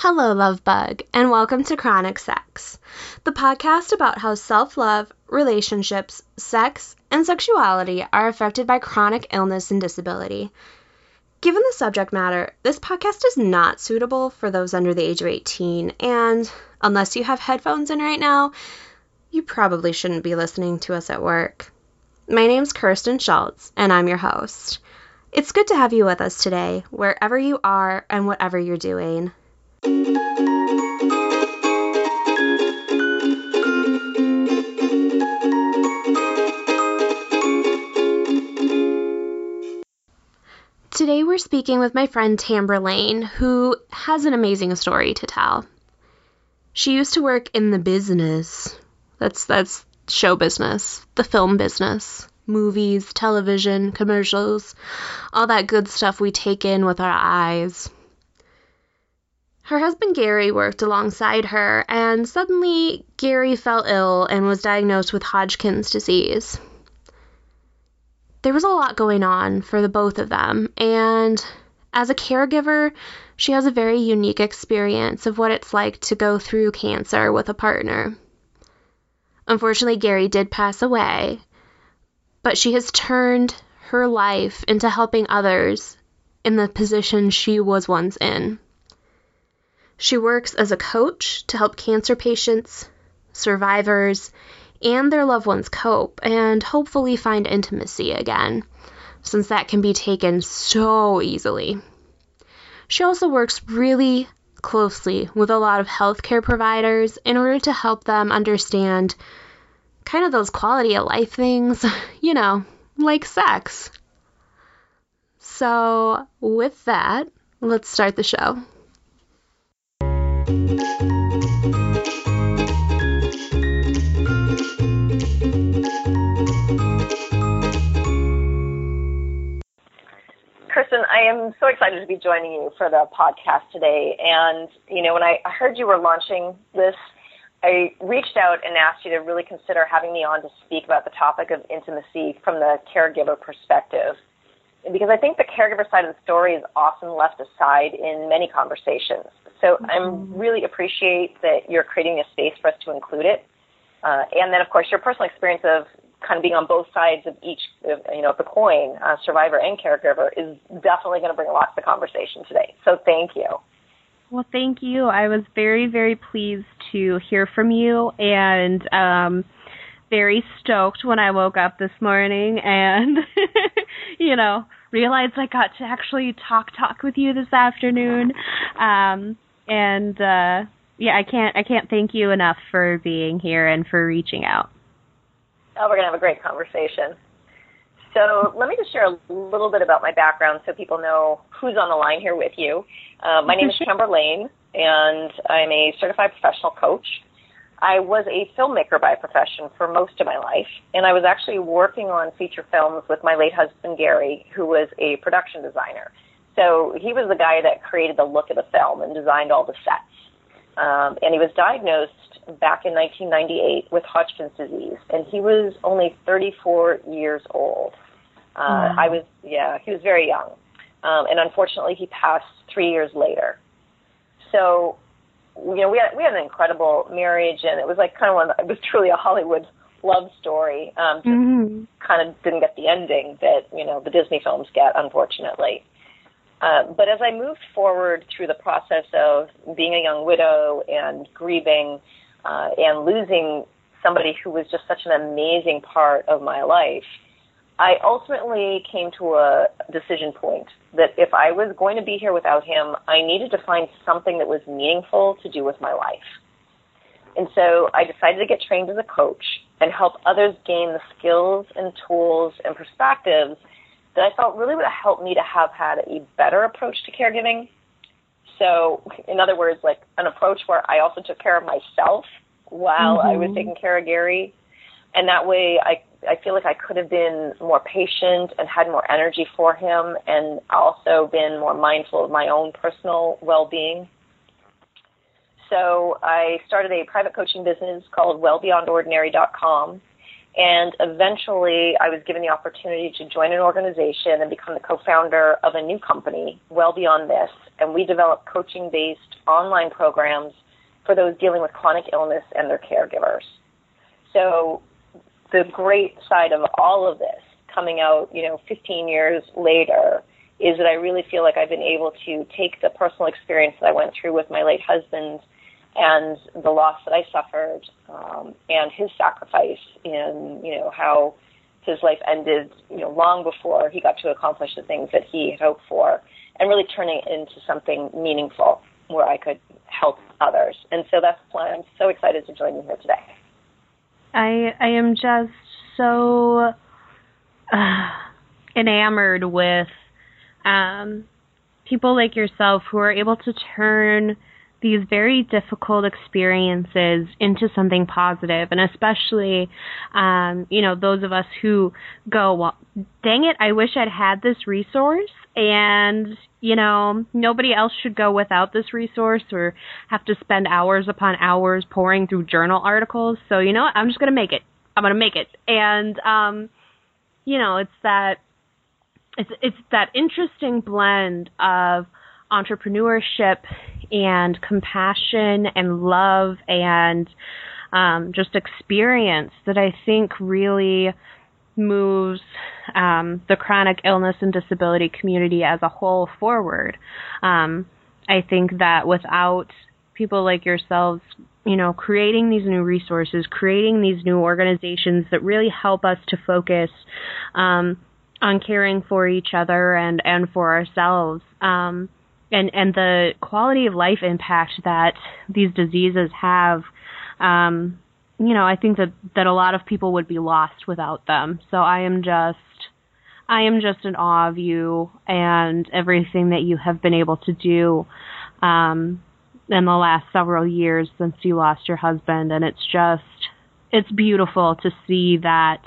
Hello, love bug, and welcome to Chronic Sex, the podcast about how self love, relationships, sex, and sexuality are affected by chronic illness and disability. Given the subject matter, this podcast is not suitable for those under the age of 18, and unless you have headphones in right now, you probably shouldn't be listening to us at work. My name's Kirsten Schultz, and I'm your host. It's good to have you with us today, wherever you are and whatever you're doing. Today we're speaking with my friend Tambre Leighn, who has an amazing story to tell. She used to work in the business. That's that's show business, the film business, movies, television, commercials, all that good stuff we take in with our eyes. Her husband Gary worked alongside her, and suddenly Gary fell ill and was diagnosed with Hodgkin's disease. There was a lot going on for the both of them, and as a caregiver, she has a very unique experience of what it's like to go through cancer with a partner. Unfortunately, Gary did pass away, but she has turned her life into helping others in the position she was once in. She works as a coach to help cancer patients, survivors, and their loved ones cope and hopefully find intimacy again, since that can be taken so easily. She also works really closely with a lot of healthcare providers in order to help them understand kind of those quality of life things, you know, like sex. So, with that, let's start the show. Kristen, I am so excited to be joining you for the podcast today. And, you know, when I heard you were launching this, I reached out and asked you to really consider having me on to speak about the topic of intimacy from the caregiver perspective. Because I think the caregiver side of the story is often left aside in many conversations. So mm-hmm. I really appreciate that you're creating a space for us to include it. Uh, and then, of course, your personal experience of kind of being on both sides of each, you know, of the coin, uh, survivor and caregiver, is definitely going to bring a lot to the conversation today. So thank you. Well, thank you. I was very, very pleased to hear from you and um, very stoked when I woke up this morning and, you know, realized I got to actually talk talk with you this afternoon. Um, and uh, yeah, I can't I can't thank you enough for being here and for reaching out. Oh, we're going to have a great conversation. So let me just share a little bit about my background so people know who's on the line here with you. Uh, my name is Tambre Leighn, and I'm a certified professional coach. I was a filmmaker by profession for most of my life, and I was actually working on feature films with my late husband Gary, who was a production designer. So he was the guy that created the look of the film and designed all the sets. Um, and he was diagnosed back in 1998 with Hodgkin's disease, and he was only 34 years old. Uh, wow. I was, yeah, he was very young, um, and unfortunately, he passed three years later. So, you know, we had we had an incredible marriage, and it was like kind of one. It was truly a Hollywood love story. Um, mm-hmm. Kind of didn't get the ending that you know the Disney films get, unfortunately. Uh, but as I moved forward through the process of being a young widow and grieving, uh, and losing somebody who was just such an amazing part of my life, I ultimately came to a decision point that if I was going to be here without him, I needed to find something that was meaningful to do with my life. And so I decided to get trained as a coach and help others gain the skills and tools and perspectives that I felt really would have helped me to have had a better approach to caregiving so, in other words, like an approach where I also took care of myself while mm-hmm. I was mm-hmm. taking care of Gary. And that way I I feel like I could have been more patient and had more energy for him and also been more mindful of my own personal well-being. So I started a private coaching business called wellbeyondordinary.com and eventually I was given the opportunity to join an organization and become the co-founder of a new company, Well Beyond This, and we develop coaching based online programs for those dealing with chronic illness and their caregivers. So the great side of all of this coming out, you know, 15 years later is that I really feel like I've been able to take the personal experience that I went through with my late husband and the loss that I suffered um, and his sacrifice in, you know, how his life ended, you know, long before he got to accomplish the things that he had hoped for and really turning it into something meaningful where I could help others. And so that's why I'm so excited to join you here today. I I am just so uh, enamored with um, people like yourself who are able to turn these very difficult experiences into something positive. And especially um, you know those of us who go well dang it i wish i'd had this resource. And you know nobody else should go without this resource or have to spend hours upon hours pouring through journal articles. So you know what? I'm just going to make it. I'm going to make it. And um you know it's that it's it's that interesting blend of entrepreneurship and compassion and love and um, just experience that I think really moves um, the chronic illness and disability community as a whole forward. Um, I think that without people like yourselves, you know, creating these new resources, creating these new organizations that really help us to focus um, on caring for each other and and for ourselves. Um, and and the quality of life impact that these diseases have um you know i think that that a lot of people would be lost without them. So i am just i am just in awe of you and everything that you have been able to do um in the last several years since you lost your husband. And it's just it's beautiful to see that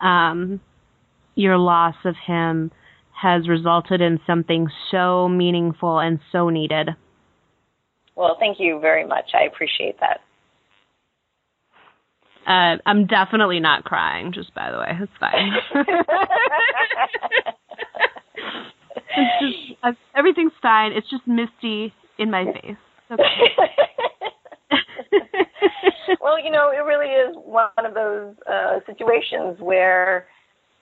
um your loss of him has resulted in something so meaningful and so needed. Well, thank you very much. I appreciate that. Uh, I'm definitely not crying, just by the way. It's fine. it's just, uh, everything's fine. It's just misty in my face. Okay. well, you know, it really is one of those uh, situations where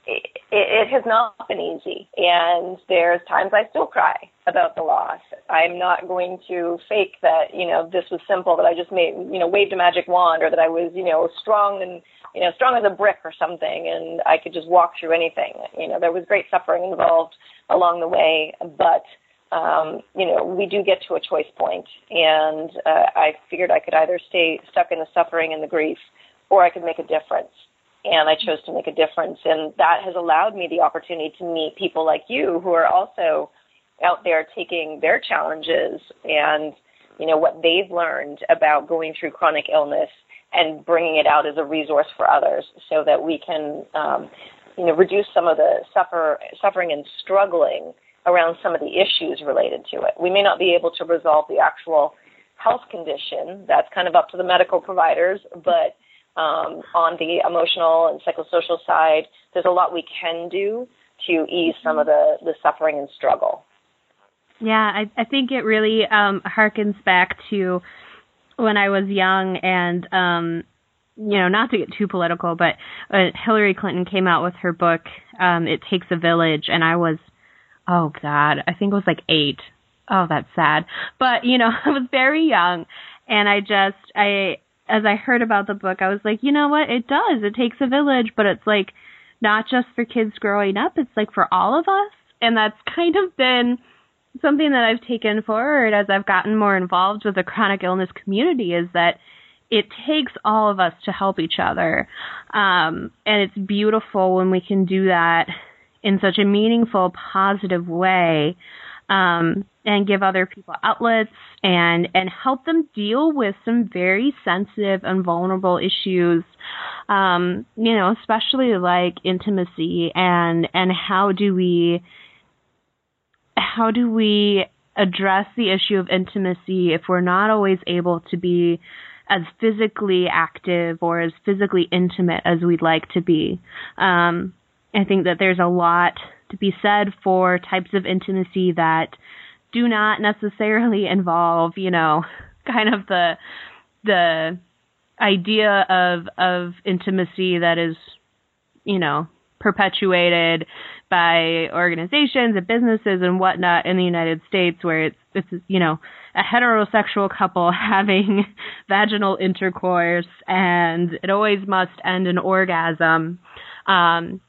it, it has not been easy, and there's times I still cry about the loss. I'm not going to fake that you know this was simple, that I just made you know waved a magic wand, or that I was you know strong and you know strong as a brick or something, and I could just walk through anything. You know there was great suffering involved along the way, but um, you know we do get to a choice point, and uh, I figured I could either stay stuck in the suffering and the grief, or I could make a difference and I chose to make a difference. And that has allowed me the opportunity to meet people like you who are also out there taking their challenges and you know what they've learned about going through chronic illness and bringing it out as a resource for others so that we can um, you know reduce some of the suffer suffering and struggling around some of the issues related to it. We may not be able to resolve the actual health condition. That's kind of up to the medical providers, but um, on the emotional and psychosocial side, there's a lot we can do to ease some of the, the suffering and struggle. Yeah, I, I think it really um, harkens back to when I was young and um, you know, not to get too political, but uh, Hillary Clinton came out with her book, um, It Takes a Village, and I was, oh God, I think it was like eight. Oh, that's sad. But, you know, I was very young, and I just, I, as I heard about the book, I was like, you know what? It does. It takes a village, but it's like not just for kids growing up, it's like for all of us. And that's kind of been something that I've taken forward as I've gotten more involved with the chronic illness community is that it takes all of us to help each other. Um, and it's beautiful when we can do that in such a meaningful, positive way um, and give other people outlets and and help them deal with some very sensitive and vulnerable issues um, you know especially like intimacy and and how do we how do we address the issue of intimacy if we're not always able to be as physically active or as physically intimate as we'd like to be? Um, I think that there's a lot to be said for types of intimacy that do not necessarily involve, you know, kind of the the idea of of intimacy that is, you know, perpetuated by organizations and businesses and whatnot in the United States where it's it's you know a heterosexual couple having vaginal intercourse and it always must end in orgasm. Um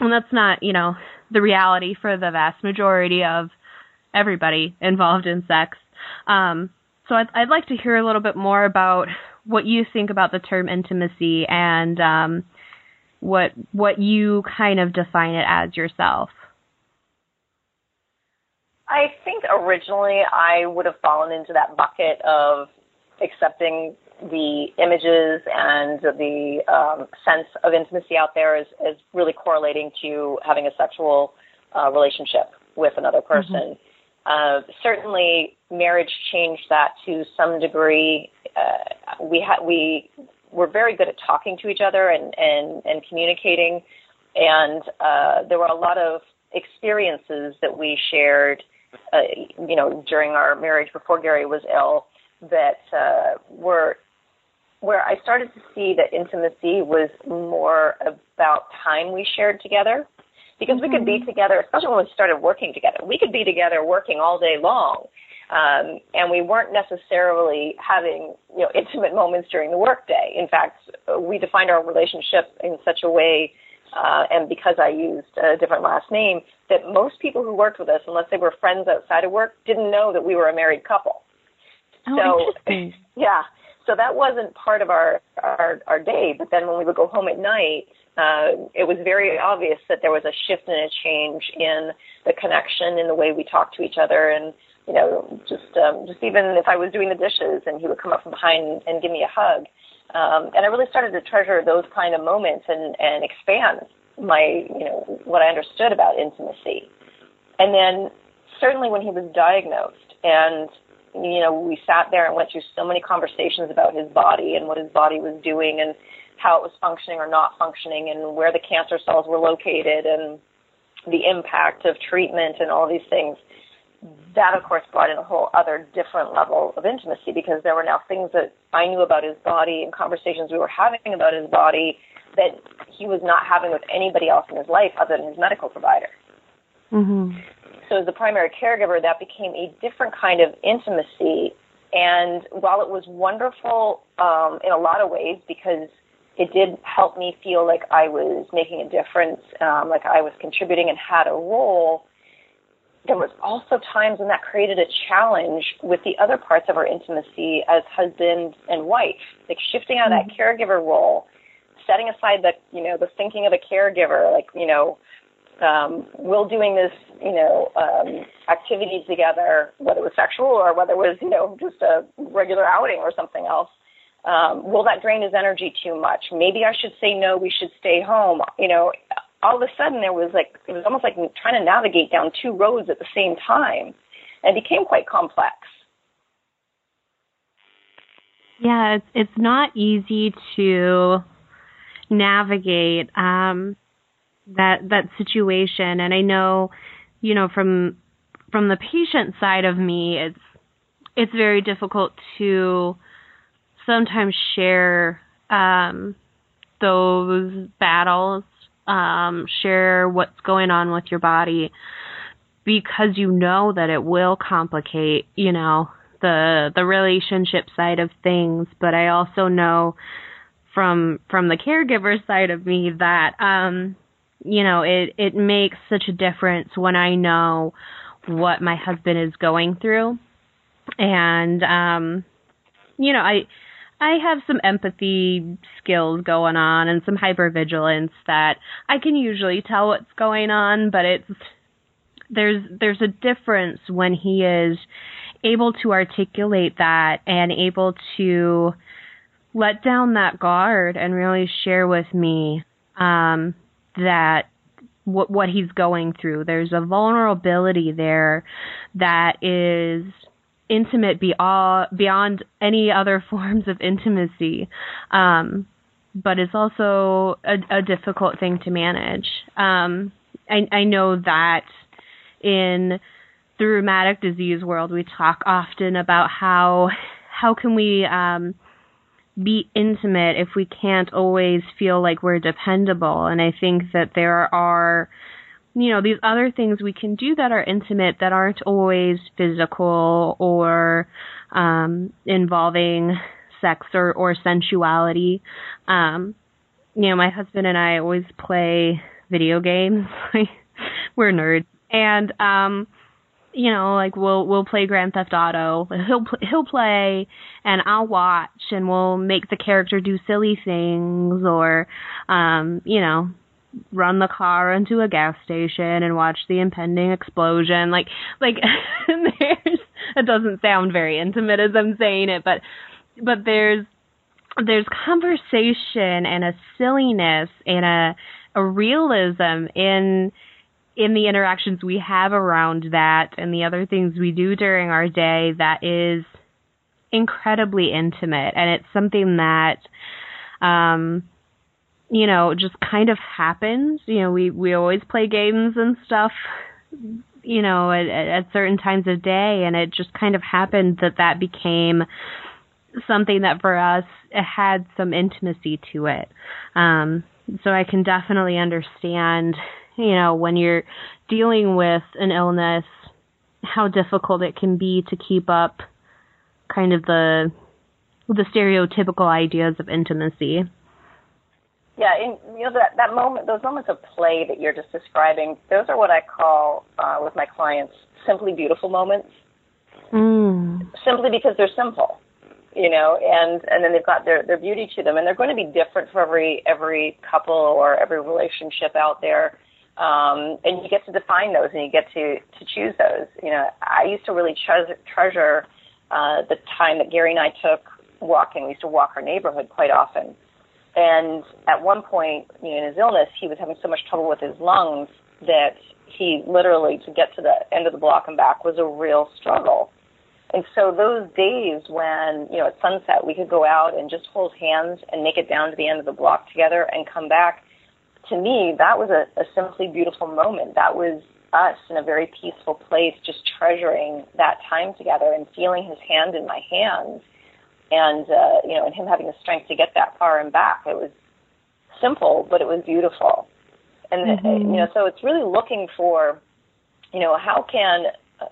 and that's not you know the reality for the vast majority of everybody involved in sex um so I'd, I'd like to hear a little bit more about what you think about the term intimacy and um what what you kind of define it as yourself. I think originally I would have fallen into that bucket of accepting the images and the um, sense of intimacy out there is, as really correlating to having a sexual uh, relationship with another mm-hmm. person. Mm-hmm. Uh, certainly, marriage changed that to some degree. Uh, we had we were very good at talking to each other and and and communicating, and uh, there were a lot of experiences that we shared, uh, you know, during our marriage before Gary was ill, that uh, were where I started to see that intimacy was more about time we shared together. Because mm-hmm. we could be mm-hmm. together, especially when we started working together. We could be together working all day long, um, and we weren't necessarily having you know intimate moments during the workday. In fact, we defined our relationship in such a way, uh, and because I used a different last name, that most people who worked with us, unless they were friends outside of work, didn't know that we were a married couple. Oh, so, yeah, so that wasn't part of our, our our day. But then when we would go home at night, uh, it was very obvious that there was a shift and a change in the connection in the way we talked to each other and you know, just um, just even if I was doing the dishes and he would come up from behind and give me a hug. Um, and I really started to treasure those kind of moments and, and expand my, you know, what I understood about intimacy. And then certainly when he was diagnosed and, you know, we sat there and went through so many conversations about his body and what his body was doing and how it was functioning or not functioning and where the cancer cells were located and the impact of treatment and all these things that of course brought in a whole other different level of intimacy because there were now things that I knew about his body and conversations we were having about his body that he was not having with anybody else in his life other than his medical provider. Mm-hmm. So as the primary caregiver, that became a different kind of intimacy. And while it was wonderful um, in a lot of ways because it did help me feel like I was making a difference, um, like I was contributing and had a role there was also times when that created a challenge with the other parts of our intimacy as husband and wife, like shifting out of mm-hmm. that caregiver role, setting aside the you know the thinking of a caregiver, like you know, um, will doing this you know um, activity together, whether it was sexual or whether it was you know just a regular outing or something else. Um, will that drain his energy too much? Maybe I should say no. We should stay home. You know, all of a sudden there was like it was almost like trying to navigate down two roads at the same time and it became quite complex yeah it's it's not easy to navigate um that that situation. And i know you know from from the patient side of me it's it's very difficult to sometimes share um those battles um, share what's going on with your body because you know that it will complicate, you know, the the relationship side of things, but I also know from from the caregiver side of me that um you know, it it makes such a difference when I know what my husband is going through. And um you know, I I have some empathy skills going on and some hypervigilance that I can usually tell what's going on, but it's there's there's a difference when he is able to articulate that and able to let down that guard and really share with me um, that what what he's going through. There's a vulnerability there that is intimate be beyond any other forms of intimacy. Um, but it's also a, a, difficult thing to manage. Um, I, I know that in the rheumatic disease world, we talk often about how how can we um, be intimate if we can't always feel like we're dependable. And I think that there are, you know, these other things we can do that are intimate that aren't always physical or um, involving sex or, or sensuality. Um, you know, my husband and I always play video games. We're nerds. And um you know, like we'll we'll play Grand Theft Auto. He'll he'll play, and I'll watch, and we'll make the character do silly things, or, um, you know, run the car into a gas station and watch the impending explosion. Like like there's it doesn't sound very intimate as I'm saying it, but but there's there's conversation and a silliness and a a realism in in the interactions we have around that and the other things we do during our day that is incredibly intimate. And it's something that um you know just kind of happens. You know we we always play games and stuff you know at, at certain times of day. And it just kind of happened that that became something that for us had some intimacy to it. Um so i can definitely understand you know, when you're dealing with an illness, how difficult it can be to keep up kind of the the stereotypical ideas of intimacy. Yeah, and you know that that moment, those moments of play that you're just describing, those are what I call uh, with my clients simply beautiful moments. Mm. Simply because they're simple, you know, and and then they've got their their beauty to them, and they're going to be different for every every couple or every relationship out there um, and you get to define those and you get to to choose those. You know, I used to really treasure, treasure uh, the time that Gary and I took walking. We used to walk our neighborhood quite often, and at one point, you know, in his illness, he was having so much trouble with his lungs that he literally to get to the end of the block and back was a real struggle. And so those days when, you know, at sunset we could go out and just hold hands and make it down to the end of the block together and come back to me, that was a, a simply beautiful moment. That was us in a very peaceful place, just treasuring that time together and feeling his hand in my hands, and uh, you know, and him having the strength to get that far and back. It was simple, but it was beautiful, and uh, mm-hmm. you know, so it's really looking for, you know, how can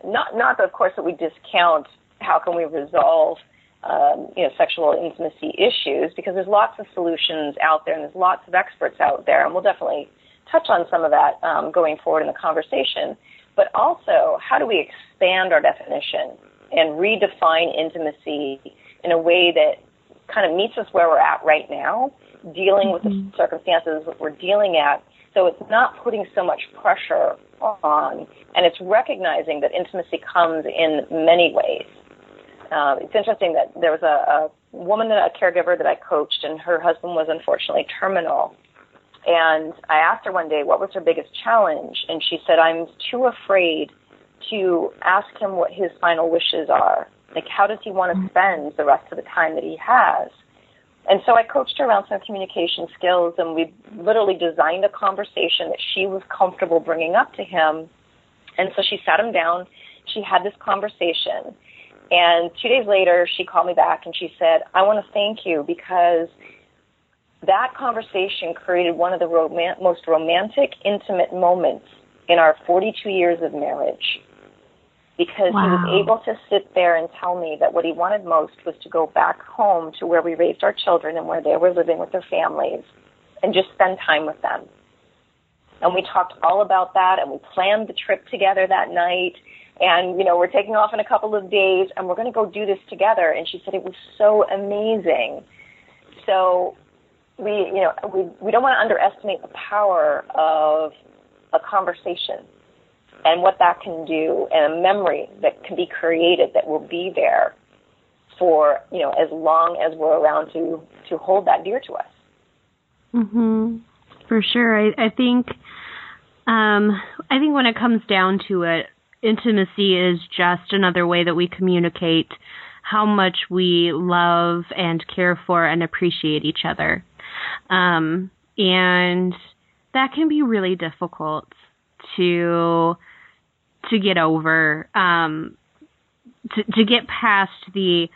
not not of course that we discount how can we resolve um, you know, sexual intimacy issues because there's lots of solutions out there and there's lots of experts out there, and we'll definitely touch on some of that um, going forward in the conversation. But also, how do we expand our definition and redefine intimacy in a way that kind of meets us where we're at right now, dealing mm-hmm. with the mm-hmm. circumstances that we're dealing at, so it's not putting so much pressure on, and it's recognizing that intimacy comes in many ways um, it's interesting that there was a, a woman, a caregiver that I coached, and her husband was unfortunately terminal. And I asked her one day what was her biggest challenge, and she said, "I'm too afraid to ask him what his final wishes are. Like, how does he want to spend the rest of the time that he has?" And so I coached her around some communication skills, and we literally designed a conversation that she was comfortable bringing up to him. And so she sat him down. She had this conversation, and two days later, she called me back and she said, I want to thank you because that conversation created one of the rom- most romantic, intimate moments in our 42 years of marriage. Because wow. he was able to sit there and tell me that what he wanted most was to go back home to where we raised our children and where they were living with their families and just spend time with them. And we talked all about that and we planned the trip together that night and you know we're taking off in a couple of days and we're going to go do this together. And she said it was so amazing. So we you know we we don't want to underestimate the power of a conversation and what that can do and a memory that can be created that will be there for you know as long as we're around to to hold that dear to us. Mhm for sure. I i think um i think when it comes down to it intimacy is just another way that we communicate how much we love and care for and appreciate each other. Um, and that can be really difficult to to get over um to to get past the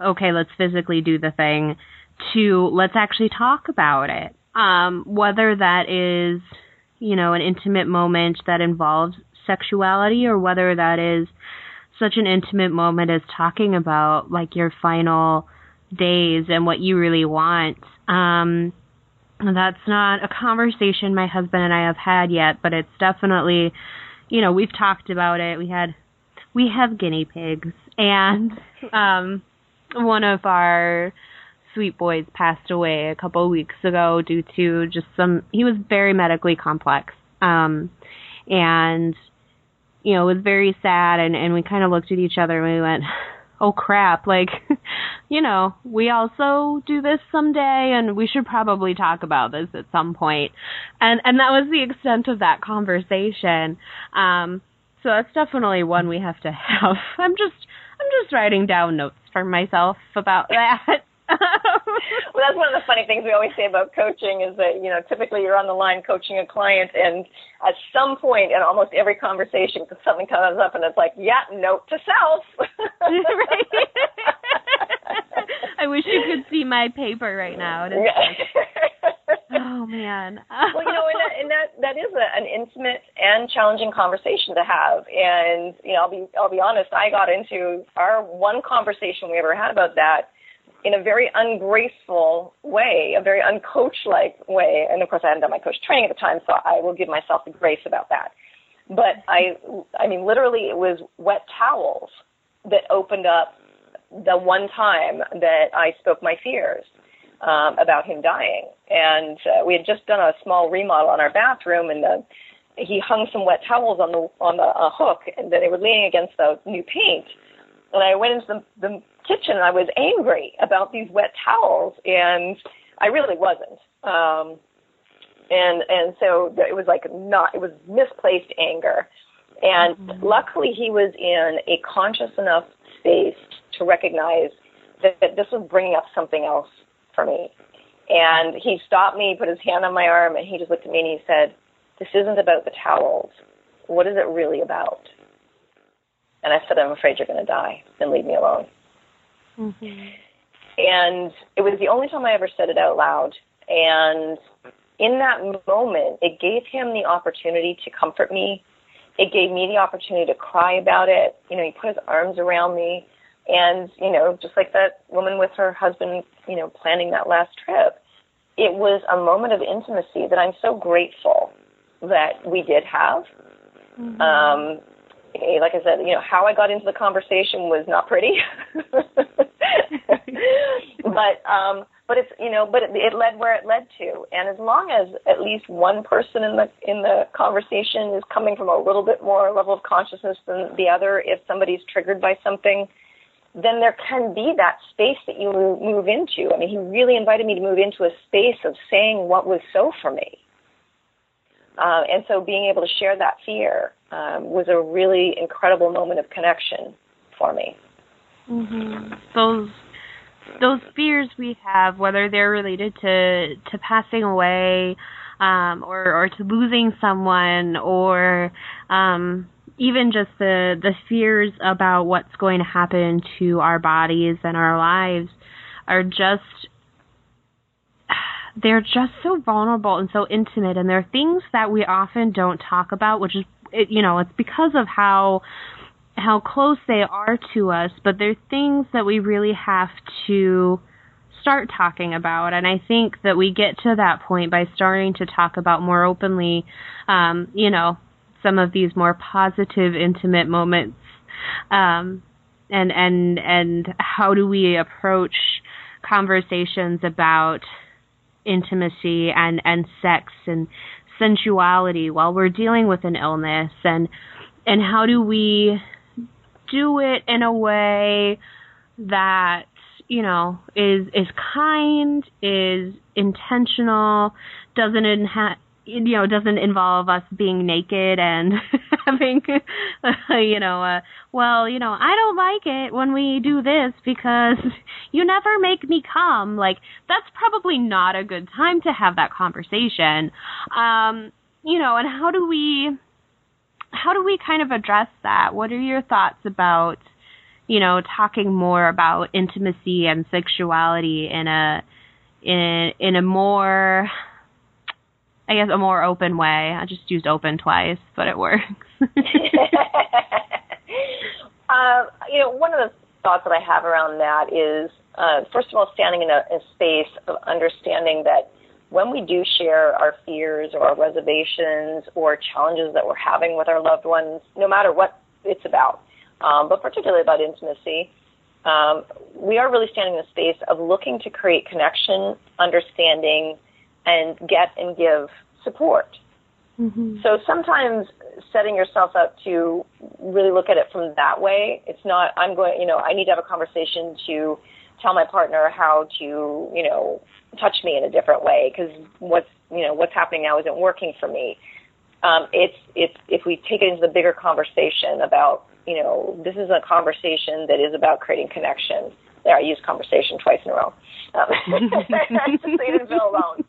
okay, let's physically do the thing to let's actually talk about it. Um whether that is, you know, an intimate moment that involves sexuality or whether that is such an intimate moment as talking about like your final days and what you really want. Um that's not a conversation my husband and I have had yet, but it's definitely, you know, we've talked about it. We had, we have guinea pigs, and um, one of our sweet boys passed away a couple of weeks ago due to just some. He was very medically complex, um, and you know, it was very sad. And and we kind of looked at each other and we went, oh crap, like, you know, we also do this someday and we should probably talk about this at some point. And, and that was the extent of that conversation. Um, so that's definitely one we have to have. I'm just, I'm just writing down notes for myself about that. Well, that's one of the funny things we always say about coaching is that, you know, typically you're on the line coaching a client and at some point in almost every conversation something comes up and it's like, yeah, note to self. I wish you could see my paper right now. Like, oh man. well, you know, and that, and that that is a, an intimate and challenging conversation to have. And you know, I'll be I'll be honest. I got into our one conversation we ever had about that in a very ungraceful way, a very uncoach-like way. And of course, I hadn't done my coach training at the time, so I will give myself the grace about that. But I, I mean, literally, it was wet towels that opened up the one time that I spoke my fears um, about him dying. And uh, we had just done a small remodel on our bathroom, and the, he hung some wet towels on the on the uh, hook, and they were leaning against the new paint. And I went into the, the kitchen and I was angry about these wet towels and I really wasn't. Um and and so it was like not it was misplaced anger. And mm-hmm. luckily he was in a conscious enough space to recognize that, that this was bringing up something else for me. And he stopped me, put his hand on my arm, and he just looked at me and he said, This isn't about the towels. What is it really about? And I said, I'm afraid you're going to die. Then leave me alone. Mm-hmm. And it was the only time I ever said it out loud. And in that moment, it gave him the opportunity to comfort me. It gave me the opportunity to cry about it. You know, he put his arms around me. And, you know, just like that woman with her husband, you know, planning that last trip, it was a moment of intimacy that I'm so grateful that we did have. Mm-hmm. Um, like I said, you know, how I got into the conversation was not pretty. but um but it's you know, but it, it led where it led to. And as long as at least one person in the in the conversation is coming from a little bit more level of consciousness than the other, if somebody's triggered by something, then there can be that space that you move into. I mean, he really invited me to move into a space of saying what was so for me. Uh, and so being able to share that fear um, was a really incredible moment of connection for me. Mm-hmm. Those those fears we have, whether they're related to to passing away, um, or or to losing someone, or um, even just the the fears about what's going to happen to our bodies and our lives, are just they're just so vulnerable and so intimate and they're things that we often don't talk about which is you know it's because of how how close they are to us but they're things that we really have to start talking about and i think that we get to that point by starting to talk about more openly um you know some of these more positive intimate moments um and and and how do we approach conversations about intimacy and and sex and sensuality while we're dealing with an illness? And and how do we do it in a way that you know is is kind is intentional doesn't inha- you know doesn't involve us being naked and having you know uh, well you know I don't like it when we do this because you never make me come like that's probably not a good time to have that conversation um you know and how do we how do we kind of address that? What are your thoughts about, you know, talking more about intimacy and sexuality in a in in a more I guess a more open way. I just used open twice, but it works. uh, you know, one of the thoughts that I have around that is, uh, first of all, standing in a, a space of understanding that when we do share our fears or our reservations or challenges that we're having with our loved ones, no matter what it's about, um, but particularly about intimacy, um, we are really standing in a space of looking to create connection, understanding, and get and give support. Mm-hmm. So sometimes setting yourself up to really look at it from that way, it's not, I'm going, you know, I need to have a conversation to tell my partner how to, you know, touch me in a different way because what's, you know, what's happening now isn't working for me. Um, it's, it's, if we take it into the bigger conversation about, you know, this is a conversation that is about creating connection. There, I used conversation twice in a row. Um, so you didn't feel alone.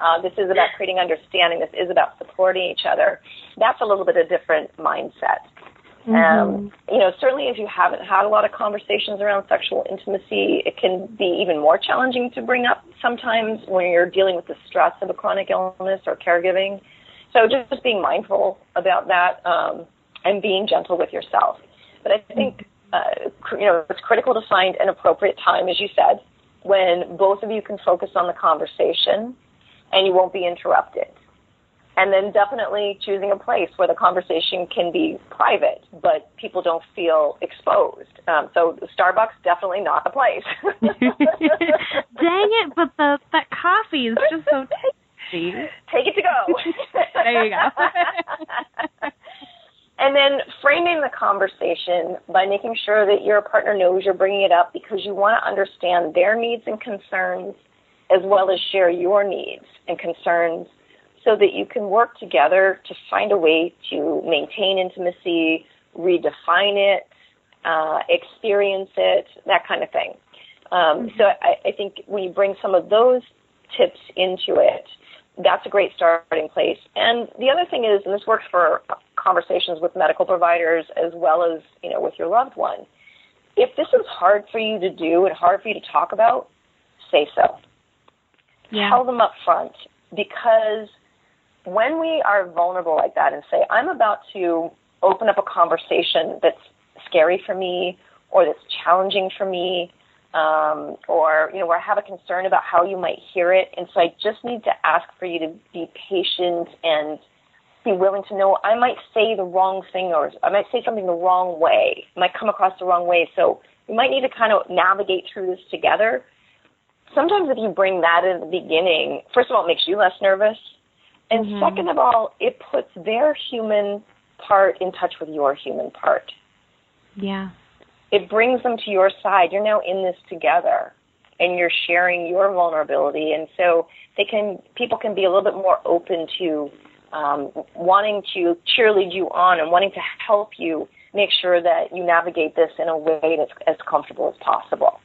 Uh, this is about creating understanding. This is about supporting each other. That's a little bit of different mindset. Mm-hmm. Um, you know, certainly if you haven't had a lot of conversations around sexual intimacy, it can be even more challenging to bring up sometimes when you're dealing with the stress of a chronic illness or caregiving. So just being mindful about that um, and being gentle with yourself. But I think uh, you know it's critical to find an appropriate time, as you said, when both of you can focus on the conversation and you won't be interrupted. And then definitely choosing a place where the conversation can be private, but people don't feel exposed. Um, so Starbucks definitely not the place. Dang it! But the that coffee is just so tasty. Take it to go. there you go. and then framing the conversation by making sure that your partner knows you're bringing it up because you want to understand their needs and concerns as well as share your needs and concerns so that you can work together to find a way to maintain intimacy, redefine it, uh, experience it, that kind of thing. Um, mm-hmm. So I, I think when you bring some of those tips into it, that's a great starting place. And the other thing is, and this works for conversations with medical providers as well as you know with your loved one. If this is hard for you to do and hard for you to talk about, say so yeah. tell them up front because when we are vulnerable like that and say, I'm about to open up a conversation that's scary for me or that's challenging for me, um, or, you know, where I have a concern about how you might hear it. And so I just need to ask for you to be patient and be willing to know I might say the wrong thing or I might say something the wrong way. Might come across the wrong way. So we might need to kind of navigate through this together sometimes if you bring that in the beginning, first of all, it makes you less nervous. And mm-hmm. second of all, it puts their human part in touch with your human part. Yeah. It brings them to your side. You're now in this together and you're sharing your vulnerability. And so they can, people can be a little bit more open to um, wanting to cheerlead you on and wanting to help you make sure that you navigate this in a way that's as comfortable as possible.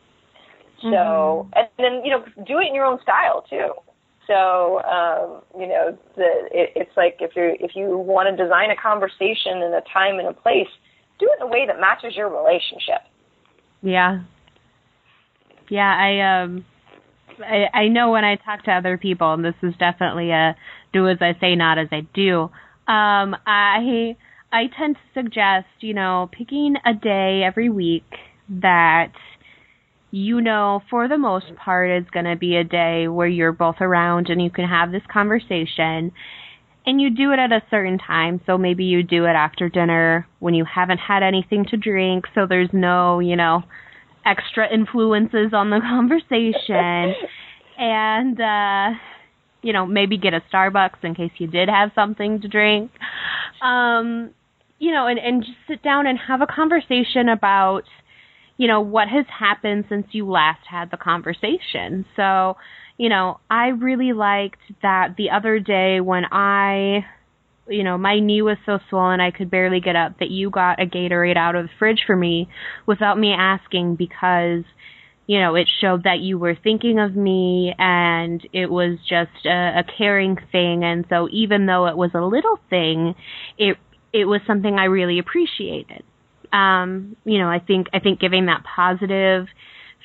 So, mm-hmm. and then you know, do it in your own style too. So, um, you know, the it, it's like if you if you want to design a conversation in a time and a place, do it in a way that matches your relationship. Yeah. Yeah, I um I I know when I talk to other people and this is definitely a do as I say not as I do. Um I I tend to suggest, you know, picking a day every week that you know for the most part it's going to be a day where you're both around and you can have this conversation. And you do it at a certain time. So maybe you do it after dinner when you haven't had anything to drink. So there's no you know extra influences on the conversation. And uh you know maybe get a starbucks in case you did have something to drink. Um you know and and just sit down and have a conversation about you know, what has happened since you last had the conversation. So, you know, I really liked that the other day when I, you know, my knee was so swollen I could barely get up that you got a Gatorade out of the fridge for me without me asking because, you know, it showed that you were thinking of me and it was just a, a caring thing. And so even though it was a little thing, it it was something I really appreciated. Um, you know, I think I think giving that positive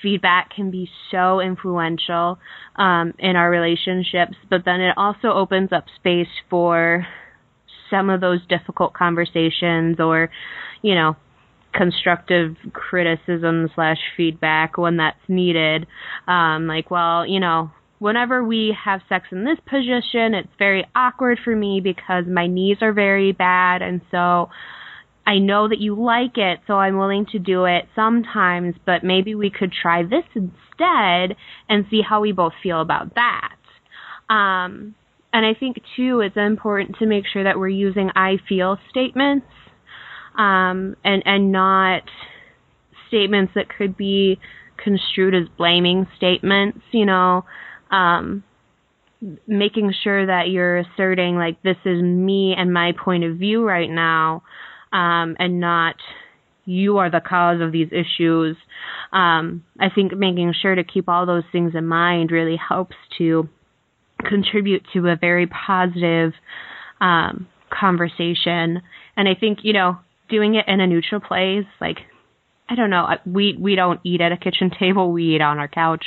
feedback can be so influential um, in our relationships, but then it also opens up space for some of those difficult conversations or, you know, constructive criticism slash feedback when that's needed. Um, like, well, you know, whenever we have sex in this position, it's very awkward for me because my knees are very bad, and so I know that you like it, so I'm willing to do it sometimes, but maybe we could try this instead and see how we both feel about that. Um, and I think too, it's important to make sure that we're using I feel statements, um, and and not statements that could be construed as blaming statements. You know, um, making sure that you're asserting like this is me and my point of view right now, um, and not you are the cause of these issues. Um, I think making sure to keep all those things in mind really helps to contribute to a very positive um, conversation. And I think you know doing it in a neutral place, like I don't know. We we don't eat at a kitchen table. We eat on our couch.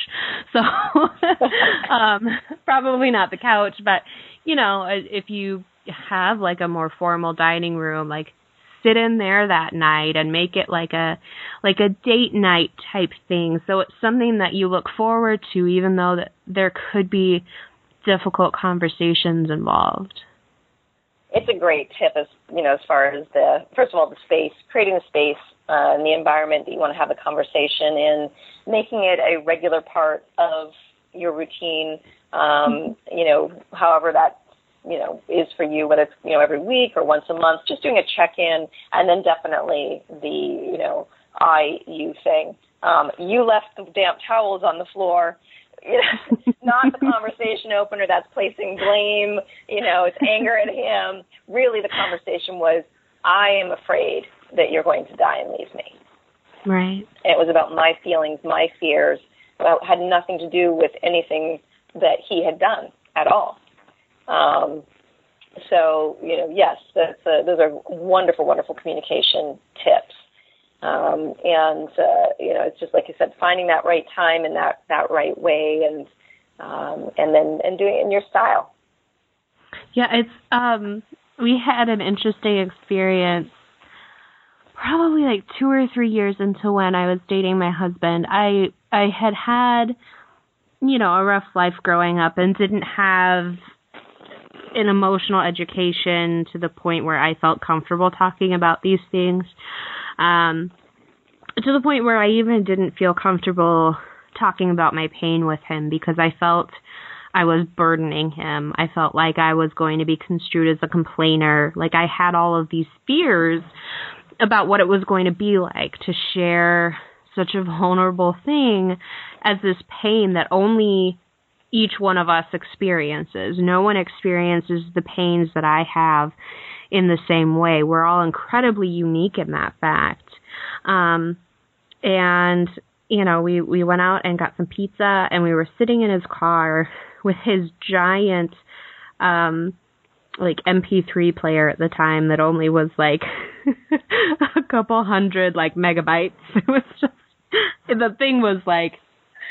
So um probably not the couch, but you know, if you have like a more formal dining room, like sit in there that night and make it like a like a date night type thing. So it's something that you look forward to even though that there could be difficult conversations involved it's a great tip as you know as far as the first of all the space creating the space uh, and the environment that you want to have the conversation in making it a regular part of your routine um, you know however that you know is for you whether it's you know every week or once a month just doing a check in and then definitely the you know i you thing um, you left the damp towels on the floor you know, not the conversation opener that's placing blame, you know, it's anger at him. Really, the conversation was, I am afraid that you're going to die and leave me. Right. And it was about my feelings, my fears. It had nothing to do with anything that he had done at all. Um, so, you know, yes, that's, uh, those are wonderful, wonderful communication tips. Um, and uh, you know, it's just like you said, finding that right time and that that right way, and um, and then and doing it in your style. Yeah, it's um, we had an interesting experience. Probably like two or three years into when I was dating my husband, I I had had, you know, a rough life growing up and didn't have an emotional education to the point where I felt comfortable talking about these things. Um, to the point where I even didn't feel comfortable talking about my pain with him because I felt I was burdening him. I felt like I was going to be construed as a complainer. Like I had all of these fears about what it was going to be like to share such a vulnerable thing as this pain that only each one of us experiences. No one experiences the pains that I have in the same way. We're all incredibly unique in that fact. Um, and you know, we we went out and got some pizza, and we were sitting in his car with his giant, um, like MP3 player at the time that only was like a couple hundred like megabytes. It was just the thing was like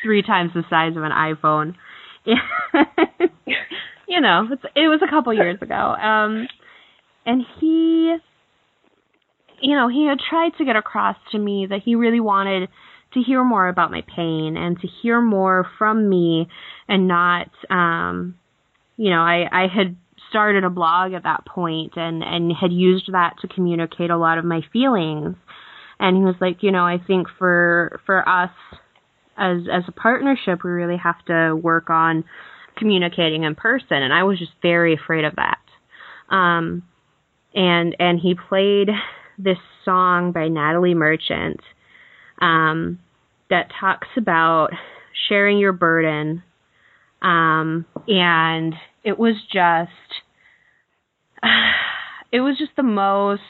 three times the size of an iPhone. you know, it was a couple years ago. Um, and he you know, he had tried to get across to me that he really wanted to hear more about my pain and to hear more from me and not um you know, I I had started a blog at that point and and had used that to communicate a lot of my feelings. And he was like, you know, I think for for us as as a partnership, we really have to work on communicating in person and I was just very afraid of that. Um and and he played this song by Natalie Merchant um, that talks about sharing your burden. Um, and it was just, it was just the most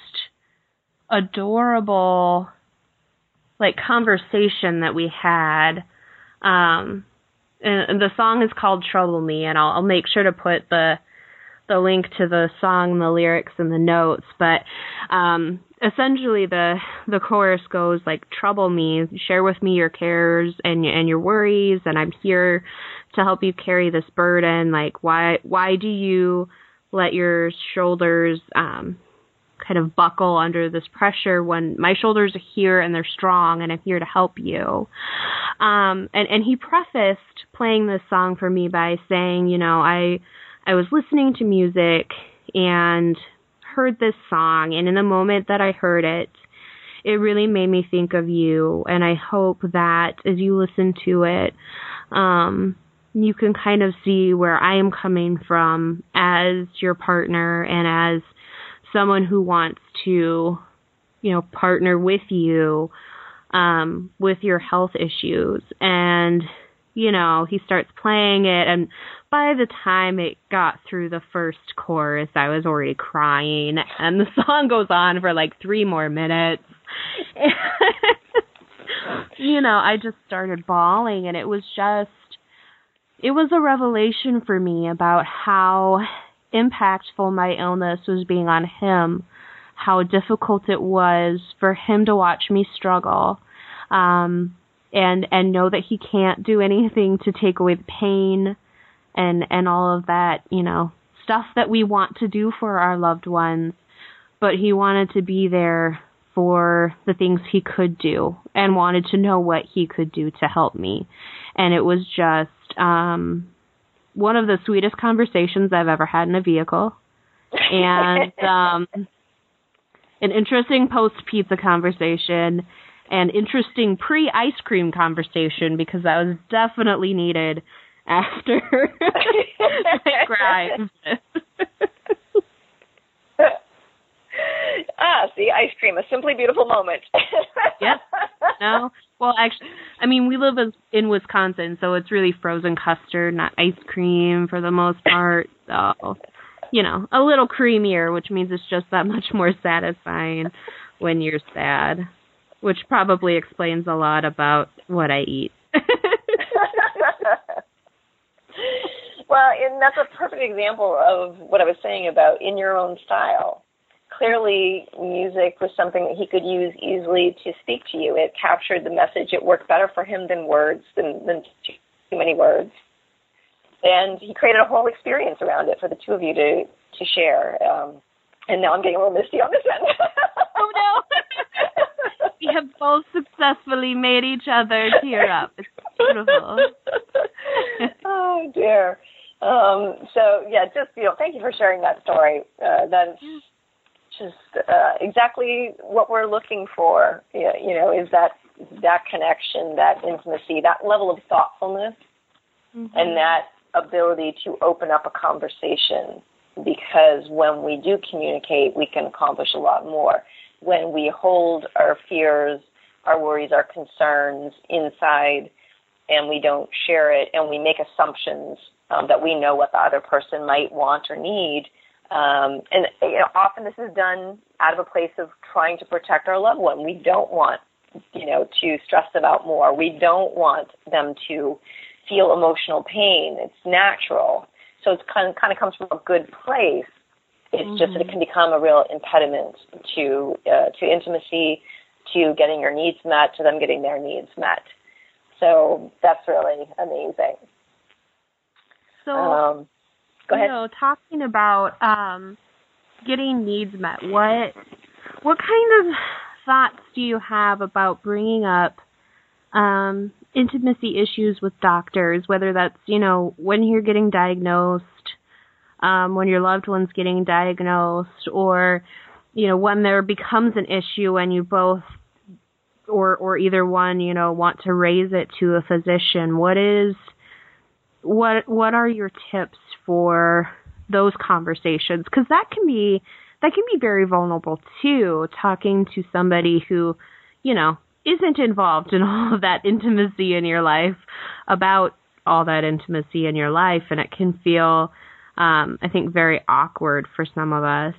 adorable, like, conversation that we had. Um, and, the song is called Trouble Me, and I'll, I'll make sure to put the the link to the song, the lyrics, and the notes. But um, essentially, the the chorus goes like, "Trouble me, share with me your cares and and your worries, and I'm here to help you carry this burden. Like, why why do you let your shoulders um, kind of buckle under this pressure when my shoulders are here and they're strong and I'm here to help you. Um, and, and he prefaced playing this song for me by saying, you know, I, I was listening to music and heard this song and in the moment that I heard it, it really made me think of you and I hope that as you listen to it, um, you can kind of see where I am coming from as your partner and as someone who wants to, you know, partner with you um, with your health issues. And, you know, he starts playing it. And by the time it got through the first chorus, I was already crying. And the song goes on for like three more minutes. you know, I just started bawling. And it was just, it was a revelation for me about how impactful my illness was being on him, how difficult it was for him to watch me struggle, um, and and know that he can't do anything to take away the pain, and and all of that, you know, stuff that we want to do for our loved ones, but he wanted to be there for the things he could do and wanted to know what he could do to help me. And it was just um one of the sweetest conversations I've ever had in a vehicle, and um, an interesting post pizza conversation, and interesting pre ice cream conversation because that was definitely needed after I cried. ah, see, ice cream, a simply beautiful moment. yep. No. Well, actually, I mean, we live in Wisconsin, so it's really frozen custard, not ice cream for the most part. So, you know, a little creamier, which means it's just that much more satisfying when you're sad, which probably explains a lot about what I eat. well, and that's a perfect example of what I was saying about in your own style clearly music was something that he could use easily to speak to you. It captured the message. It worked better for him than words, than, than too, many words. And he created a whole experience around it for the two of you to to share. Um, and now I'm getting a little misty on this end. oh no! we have both successfully made each other tear up. It's beautiful. oh dear. Um, so yeah, just you know, thank you for sharing that story. Uh, that is just uh, exactly what we're looking for. You know, is that that connection, that intimacy, that level of thoughtfulness, mm-hmm. and that ability to open up a conversation. Because when we do communicate, we can accomplish a lot more. When we hold our fears, our worries, our concerns inside, and we don't share it, and we make assumptions um, that we know what the other person might want or need, um, and you know, often this is done out of a place of trying to protect our loved one. We don't want, you know, to stress them out more. We don't want them to feel emotional pain. It's natural. So it kind of, kind of comes from a good place. It's mm-hmm. just that it can become a real impediment to uh, to intimacy, to getting your needs met, to them getting their needs met. So that's really amazing. So um, Go ahead. You know, talking about um, getting needs met, what what kind of thoughts do you have about bringing up um, intimacy issues with doctors, whether that's, you know, when you're getting diagnosed, um, when your loved one's getting diagnosed, or, you know, when there becomes an issue and you both or or either one, you know, want to raise it to a physician. What is what what are your tips for those conversations because that can be that can be very vulnerable too talking to somebody who you know isn't involved in all of that intimacy in your life about all that intimacy in your life and it can feel um i think very awkward for some of us.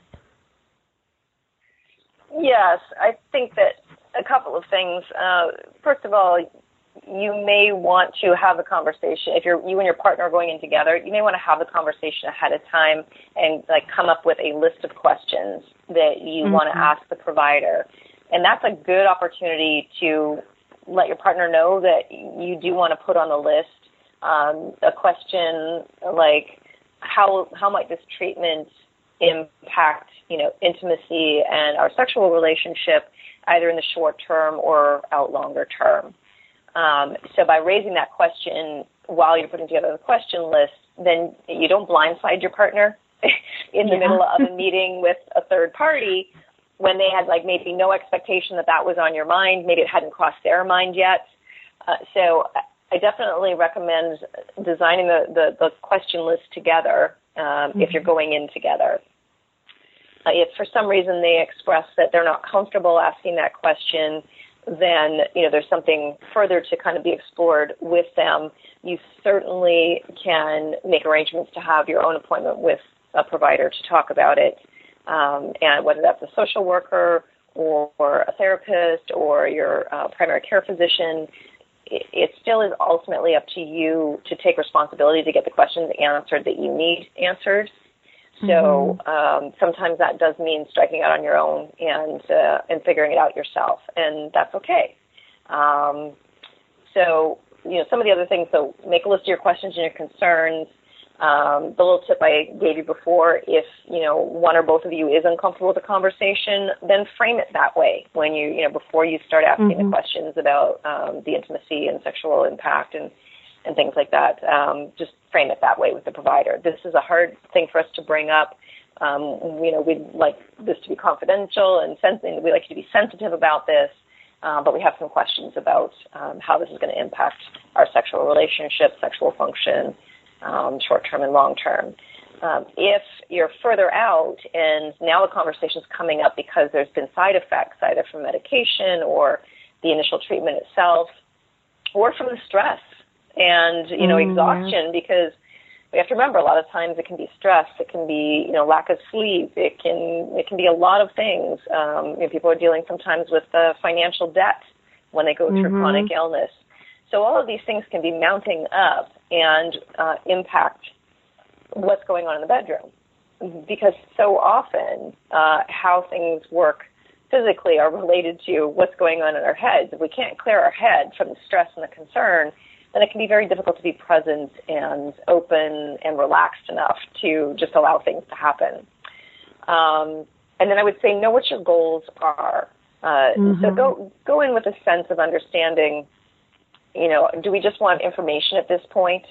Yes i think that a couple of things uh first of all you may want to have a conversation if you're you and your partner are going in together you may want to have the conversation ahead of time and like come up with a list of questions that you mm-hmm. want to ask the provider and that's a good opportunity to let your partner know that you do want to put on the list um, a question like how how might this treatment impact you know intimacy and our sexual relationship either in the short term or out longer term um, so by raising that question while you're putting together the question list, then you don't blindside your partner in the yeah. middle of a meeting with a third party when they had like maybe no expectation that that was on your mind. Maybe it hadn't crossed their mind yet. Uh, so I definitely recommend designing the, the, the question list together um, mm-hmm. if you're mm-hmm. going in together. Uh, if for some reason they express that they're not comfortable asking that question, then you know there's something further to kind of be explored with them. You certainly can make arrangements to have your own appointment with a provider to talk about it, um, and whether that's a social worker or, a therapist or your uh, primary care physician. It, it still is ultimately up to you to take responsibility to get the questions answered that you need answered. So mm-hmm. um, sometimes that does mean striking out on your own and uh, and figuring it out yourself, and that's okay. Um, so you know some of the other things. So make a list of your questions and your concerns. Um, the little tip I gave you before, if you know one or both of you is uncomfortable with the conversation, then frame it that way when you you know before you start asking mm-hmm. the questions about um, the intimacy and sexual impact and and things like that. Um, just frame it that way with the provider. This is a hard thing for us to bring up. Um, you know, we'd like this to be confidential and sensing. We like you to be sensitive about this, uh, but we have some questions about um, how this is going to impact our sexual relationship, sexual function, um, short term and long term. Um, if you're further out and now the conversation is coming up because there's been side effects, either from medication or the initial treatment itself, or from the stress and you know mm, exhaustion because we have to remember a lot of times it can be stress it can be you know lack of sleep it can it can be a lot of things um, you know, people are dealing sometimes with uh, financial debt when they go through mm-hmm. chronic illness so all of these things can be mounting up and uh, impact what's going on in the bedroom because so often uh, how things work physically are related to what's going on in our heads. If we can't clear our head from the stress and the concern, then it can be very difficult to be present and open and relaxed enough to just allow things to happen. Um, and then I would say know what your goals are. Uh, mm-hmm. So go go in with a sense of understanding. You know, do we just want information at this point,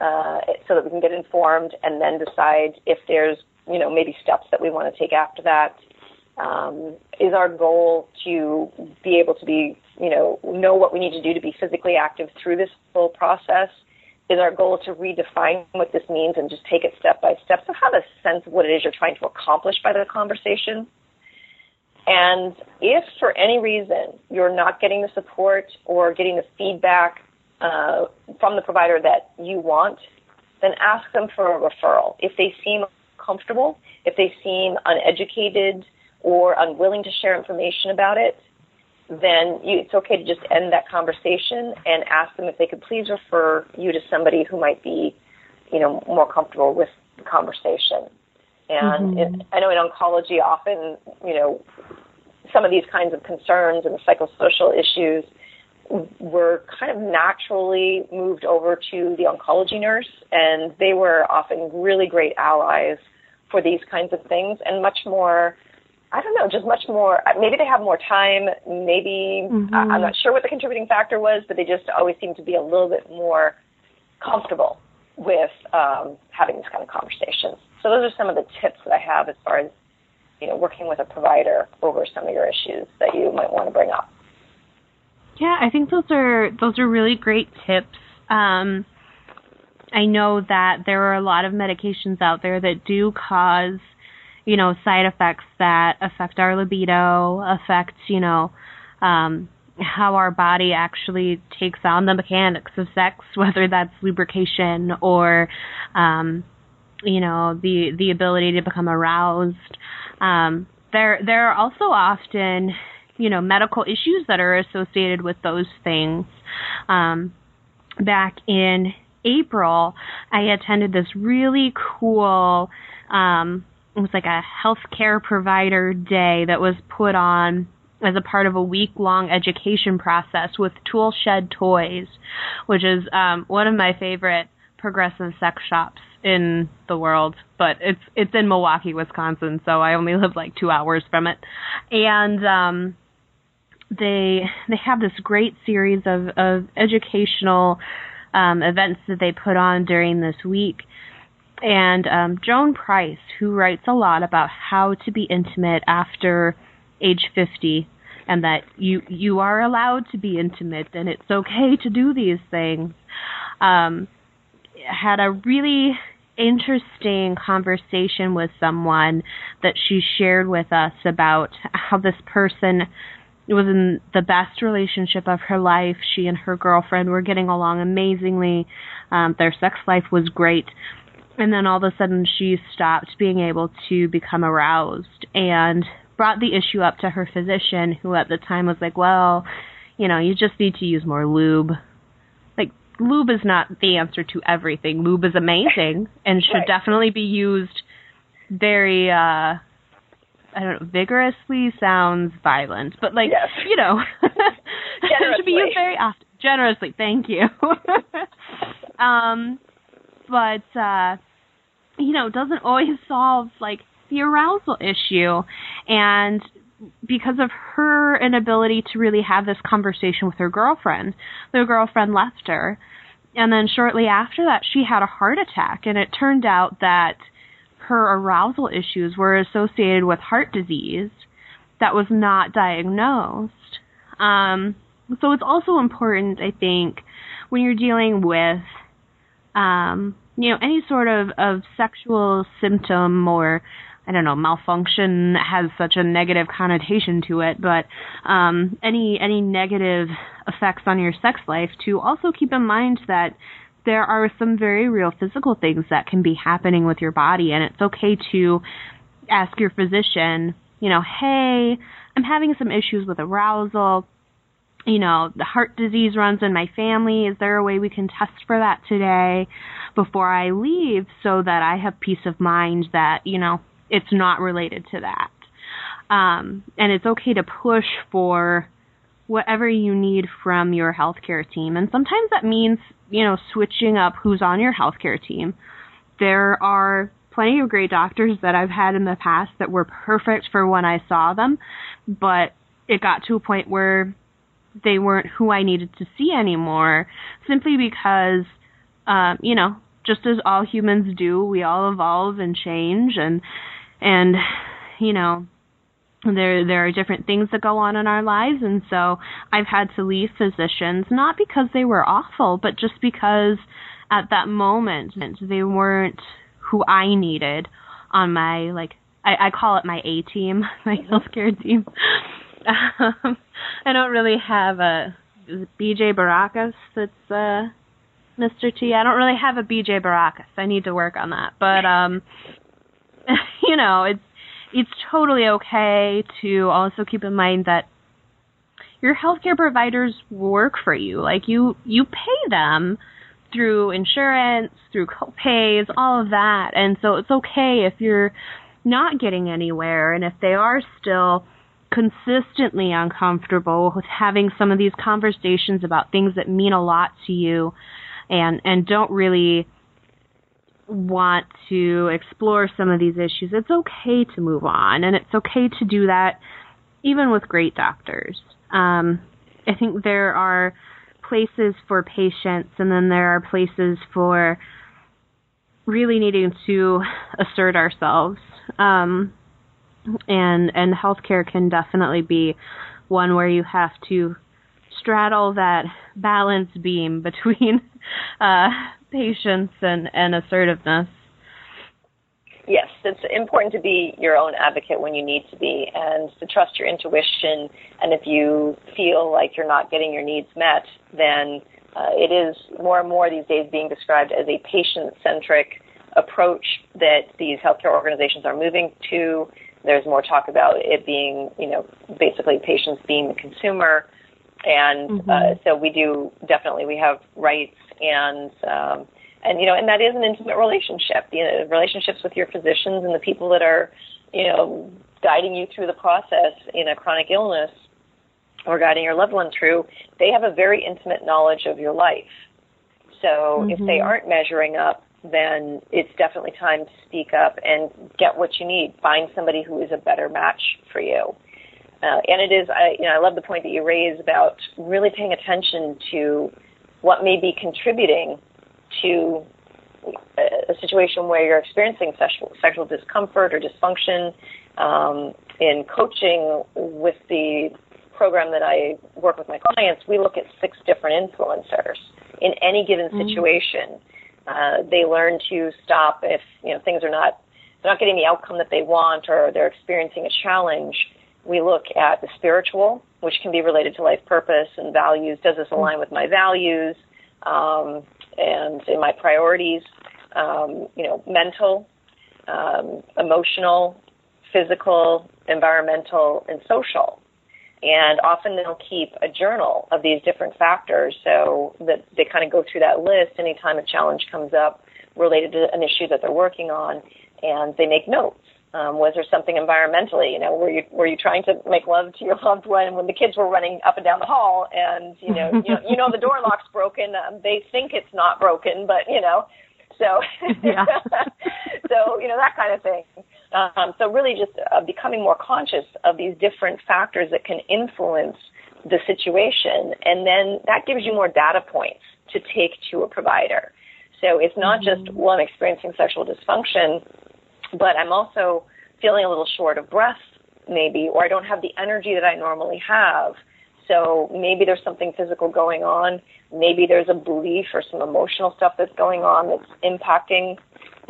uh, so that we can get informed, and then decide if there's you know maybe steps that we want to take after that. Um, is our goal to be able to be you know, know what we need to do to be physically active through this whole process? Is our goal to redefine what this means and just take it step by step? So have a sense of what it is you're trying to accomplish by the conversation. And if for any reason you're not getting the support or getting the feedback uh, from the provider that you want, then ask them for a referral. If they seem comfortable, if they seem uneducated or unwilling to share information about it, then you, it's okay to just end that conversation and ask them if they could please refer you to somebody who might be, you know, more comfortable with the conversation. And mm-hmm. it, I know in oncology, often, you know, some of these kinds of concerns and the psychosocial issues were kind of naturally moved over to the oncology nurse, and they were often really great allies for these kinds of things and much more I don't know, just much more. Uh, maybe they have more time. Maybe mm-hmm. I'm not sure what the contributing factor was, but they just always seem to be a little bit more comfortable with um, having this kind of conversations. So those are some of the tips that I have as far as you know working with a provider over some of your issues that you might want to bring up. Yeah, I think those are those are really great tips. Um, I know that there are a lot of medications out there that do cause you know, side effects that affect our libido, affect, you know, um, how our body actually takes on the mechanics of sex, whether that's lubrication or, um, you know, the the ability to become aroused. Um, there there are also often you know, medical issues that are associated with those things. Um, back in April, I attended this really cool, um, it was like a healthcare provider day that was put on as a part of a week long education process with Tool Shed Toys, which is um, one of my favorite progressive sex shops in the world, but it's it's in Milwaukee, Wisconsin, so I only live like two hours from it. And um they they have this great series of, of educational um events that they put on during this week. And um Joan Price, who writes a lot about how to be intimate after age fifty and that you you are allowed to be intimate and it's okay to do these things. Um had a really interesting conversation with someone that she shared with us about how this person was in the best relationship of her life. She and her girlfriend were getting along amazingly. Um, their sex life was great. And then all of a sudden she stopped being able to become aroused and brought the issue up to her physician, who at the time was like, well, you know, you just need to use more lube like lube is not the answer to everything. Lube is amazing and should Right. definitely be used very uh I don't know, vigorously sounds violent, but like Yes. you know, it should be used very often. Generously, thank you. um, but uh, you know, doesn't always solve like the arousal issue, and because of her inability to really have this conversation with her girlfriend, the girlfriend left her. And then shortly after that, she had a heart attack, and it turned out that her arousal issues were associated with heart disease that was not diagnosed. Um, so it's also important, I think, when you're dealing with, um, you know, any sort of, of sexual symptom or I don't know, malfunction has such a negative connotation to it, but um, any any negative effects on your sex life to also keep in mind that there are some very real physical things that can be happening with your body, and it's okay to ask your physician, you know, hey, I'm having some issues with arousal. You know, the heart disease runs in my family. Is there a way we can test for that today before I leave so that I have peace of mind that, you know, it's not related to that. Um, and it's okay to push for whatever you need from your healthcare team. And sometimes that means, you know, switching up who's on your healthcare team. There are plenty of great doctors that I've had in the past that were perfect for when I saw them, but it got to a point where they weren't who I needed to see anymore simply because, um, you know, just as all humans do, we all evolve and change and and you know there there are different things that go on in our lives and so I've had to leave physicians not because they were awful but just because at that moment they weren't who I needed on my like I, I call it my A team, my healthcare team. Um, I don't really have a BJ Baracus that's uh Mr. T. I don't really have a BJ Baracus. I need to work on that. But um you know, it's it's totally okay to also keep in mind that your healthcare providers work for you. Like you you pay them through insurance, through co-pays, all of that. And so it's okay if you're not getting anywhere and if they are still consistently uncomfortable with having some of these conversations about things that mean a lot to you and and don't really want to explore some of these issues, it's okay to move on, and it's okay to do that even with great doctors. Um, I think there are places for patients, and then there are places for really needing to assert ourselves. Um, and and healthcare can definitely be one where you have to straddle that balance beam between uh, patience and, and assertiveness. Yes, it's important to be your own advocate when you need to be and to trust your intuition. And if you feel like you're not getting your needs met, then uh, it is more and more these days being described as a patient centric approach that these healthcare organizations are moving to. There's more talk about it being, you know, basically patients being the consumer, and Mm-hmm. uh, so we do definitely we have rights and um, and you know and that is an intimate relationship. You know, relationships with your physicians and the people that are, you know, guiding you through the process in a chronic illness or guiding your loved one through. They have a very intimate knowledge of your life. So if they Mhm. aren't measuring up, then it's definitely time to speak up and get what you need. Find somebody who is a better match for you. Uh, and it is, I, you know, I love the point that you raise about really paying attention to what may be contributing to a, a situation where you're experiencing sexual, sexual discomfort or dysfunction. Um, in coaching with the program that I work with my clients, we look at six different influencers in any given Mm. situation. Uh, they learn to stop if you know things are not they're not getting the outcome that they want or they're experiencing a challenge. We look at the spiritual, which can be related to life purpose and values. Does this align with my values um, and in my priorities? Um, you know, mental, um, emotional, physical, environmental, and social. And often they'll keep a journal of these different factors so that they kind of go through that list anytime a challenge comes up related to an issue that they're working on, and they make notes. Um, was there something environmentally? You know, were you were you trying to make love to your loved one when the kids were running up and down the hall, and you know, you know, you know the door lock's broken. Um, they think it's not broken, but you know, so Yeah. so you know that kind of thing. Um, so really, just uh, becoming more conscious of these different factors that can influence the situation, and then that gives you more data points to take to a provider. So it's not just well, I'm experiencing sexual dysfunction, but I'm also feeling a little short of breath, maybe, or I don't have the energy that I normally have. So maybe there's something physical going on. Maybe there's a belief or some emotional stuff that's going on that's impacting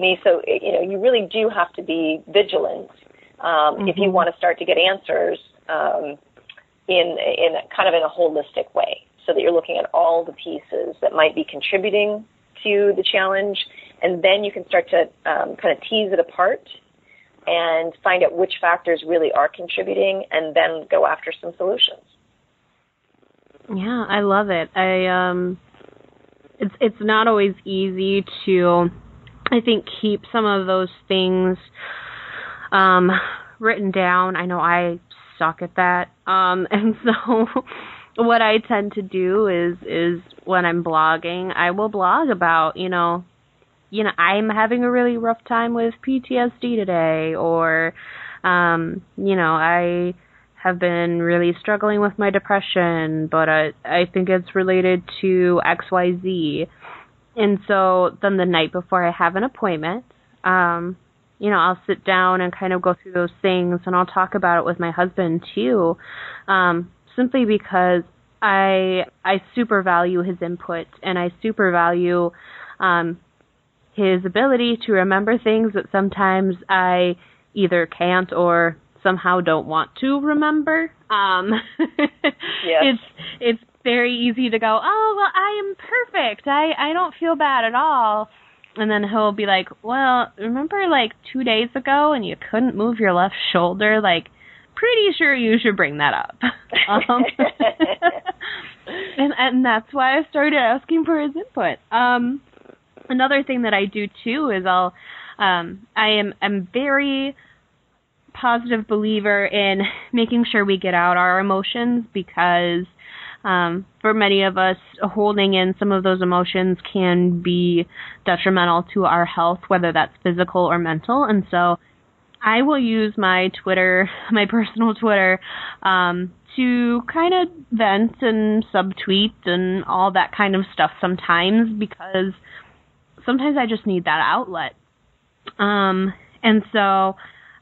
me. So you know, you really do have to be vigilant um, if you Mhm. want to start to get answers um, in in a, kind of in a holistic way, so that you're looking at all the pieces that might be contributing to the challenge, and then you can start to um, kind of tease it apart and find out which factors really are contributing, and then go after some solutions. Yeah, I love it. I um it's it's not always easy to I think keep some of those things um written down. I know I suck at that. Um and so what I tend to do is is when I'm blogging, I will blog about, you know, you know, I'm having a really rough time with PTSD today or um, you know, I have been really struggling with my depression, but I I think it's related to XYZ. And so then the night before I have an appointment, um, you know, I'll sit down and kind of go through those things and I'll talk about it with my husband too. Um, simply because I I super value his input and I super value um his ability to remember things that sometimes I either can't or somehow don't want to remember. Um Yes. it's it's very easy to go, "Oh, well, I am perfect. I I don't feel bad at all." And then he'll be like, "Well, remember like 2 days ago and you couldn't move your left shoulder? Like pretty sure you should bring that up." Um, and and that's why I started asking for his input. Um another thing that I do too is I'll um I am I'm very positive believer in making sure we get out our emotions because um, for many of us, holding in some of those emotions can be detrimental to our health, whether that's physical or mental. And so I will use my Twitter, my personal Twitter, um, to kind of vent and subtweet and all that kind of stuff sometimes because sometimes I just need that outlet. Um, and so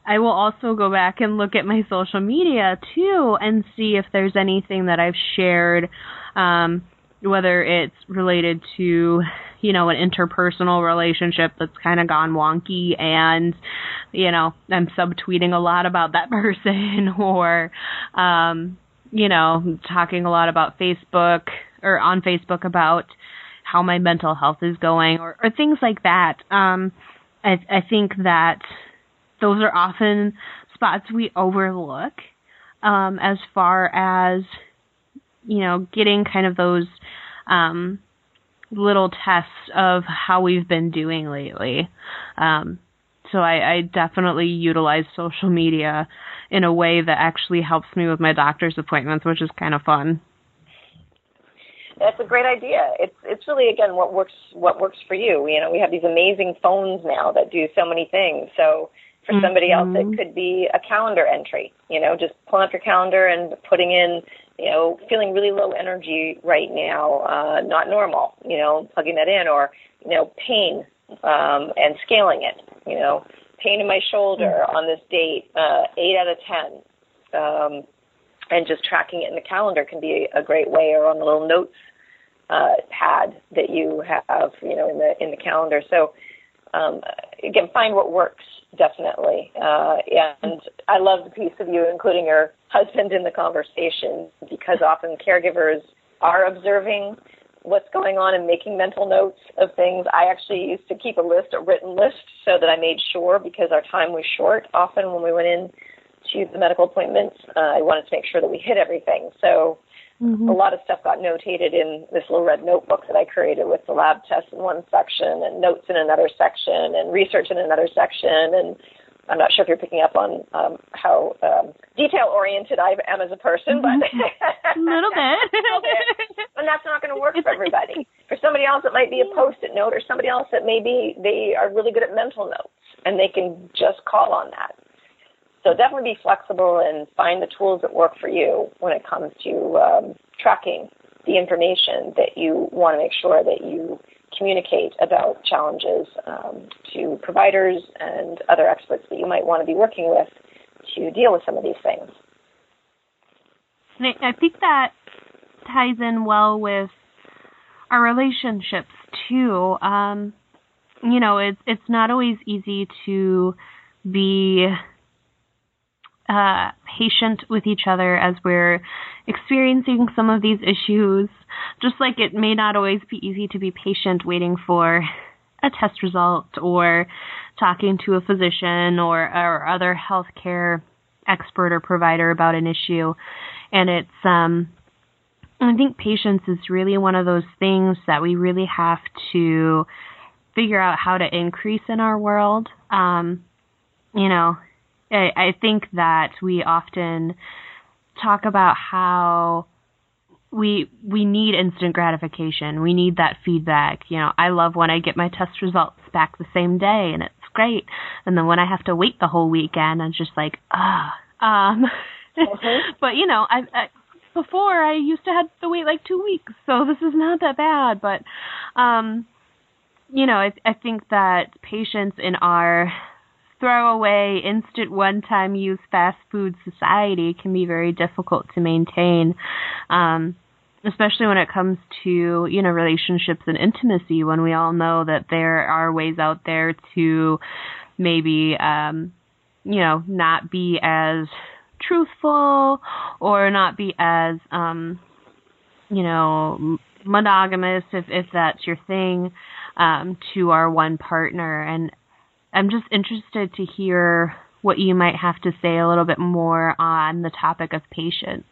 I will also go back and look at my social media too and see if there's anything that I've shared, um, whether it's related to, you know, an interpersonal relationship that's kind of gone wonky and, you know, I'm subtweeting a lot about that person or, um, you know, talking a lot about Facebook or on Facebook about how my mental health is going or, or things like that. Um, I, I think that those are often spots we overlook um, as far as you know getting kind of those um, little tests of how we've been doing lately. Um, so I, I definitely utilize social media in a way that actually helps me with my doctor's appointments, which is kind of fun. That's a great idea. It's it's really again what works what works for you. You know, we have these amazing phones now that do so many things. So for mm-hmm. somebody else, it could be a calendar entry. You know, just pulling up your calendar and putting in, you know, feeling really low energy right now, uh, not normal. You know, plugging that in, or you know, pain um, and scaling it. You know, pain in my shoulder mm-hmm. on this date, uh, eight out of ten. Um, and just tracking it in the calendar can be a great way, or on the little notes uh, pad that you have, you know, in the in the calendar. So um, again, find what works definitely. Uh, and I love the piece of you including your husband in the conversation because often caregivers are observing what's going on and making mental notes of things. I actually used to keep a list, a written list, so that I made sure because our time was short. Often when we went in to the medical appointments, uh, I wanted to make sure that we hit everything. So Mm-hmm. A lot of stuff got notated in this little red notebook that I created with the lab tests in one section and notes in another section and research in another section. And I'm not sure if you're picking up on um, how um, detail oriented I am as a person, but a little bit. a little bit. And that's not going to work for everybody. For somebody else, it might be a post-it note, or somebody else that maybe they are really good at mental notes and they can just call on that. So definitely be flexible and find the tools that work for you when it comes to um, tracking the information that you want to make sure that you communicate about challenges um, to providers and other experts that you might want to be working with to deal with some of these things. I think that ties in well with our relationships too. Um, you know, it's it's not always easy to be uh, patient with each other as we're experiencing some of these issues. Just like it may not always be easy to be patient waiting for a test result or talking to a physician or, or other healthcare expert or provider about an issue. And it's, um, I think patience is really one of those things that we really have to figure out how to increase in our world. Um, you know, I, I think that we often talk about how we we need instant gratification. We need that feedback. You know, I love when I get my test results back the same day and it's great. And then when I have to wait the whole weekend, I'm just like, ah. Um mm-hmm. but you know, I, I before I used to have to wait like 2 weeks. So this is not that bad, but um you know, I I think that patients in our throwaway, instant one time use fast food society can be very difficult to maintain. Um, especially when it comes to, you know, relationships and intimacy when we all know that there are ways out there to maybe um, you know, not be as truthful or not be as um you know monogamous if if that's your thing um to our one partner and I'm just interested to hear what you might have to say a little bit more on the topic of patience.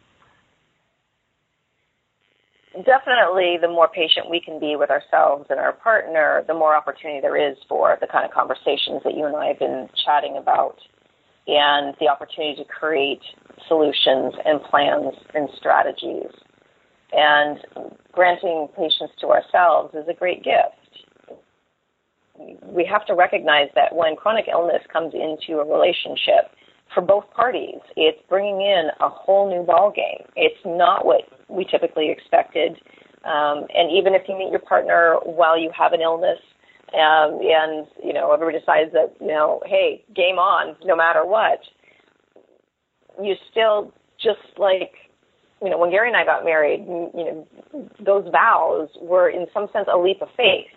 Definitely, the more patient we can be with ourselves and our partner, the more opportunity there is for the kind of conversations that you and I have been chatting about, and the opportunity to create solutions and plans and strategies. And granting patience to ourselves is a great gift we have to recognize that when chronic illness comes into a relationship, for both parties, it's bringing in a whole new ball game. It's not what we typically expected. Um, and even if you meet your partner while you have an illness, um, and you know everybody decides that you know, hey, game on, no matter what, you still just like you know when Gary and I got married, you know, those vows were in some sense a leap of faith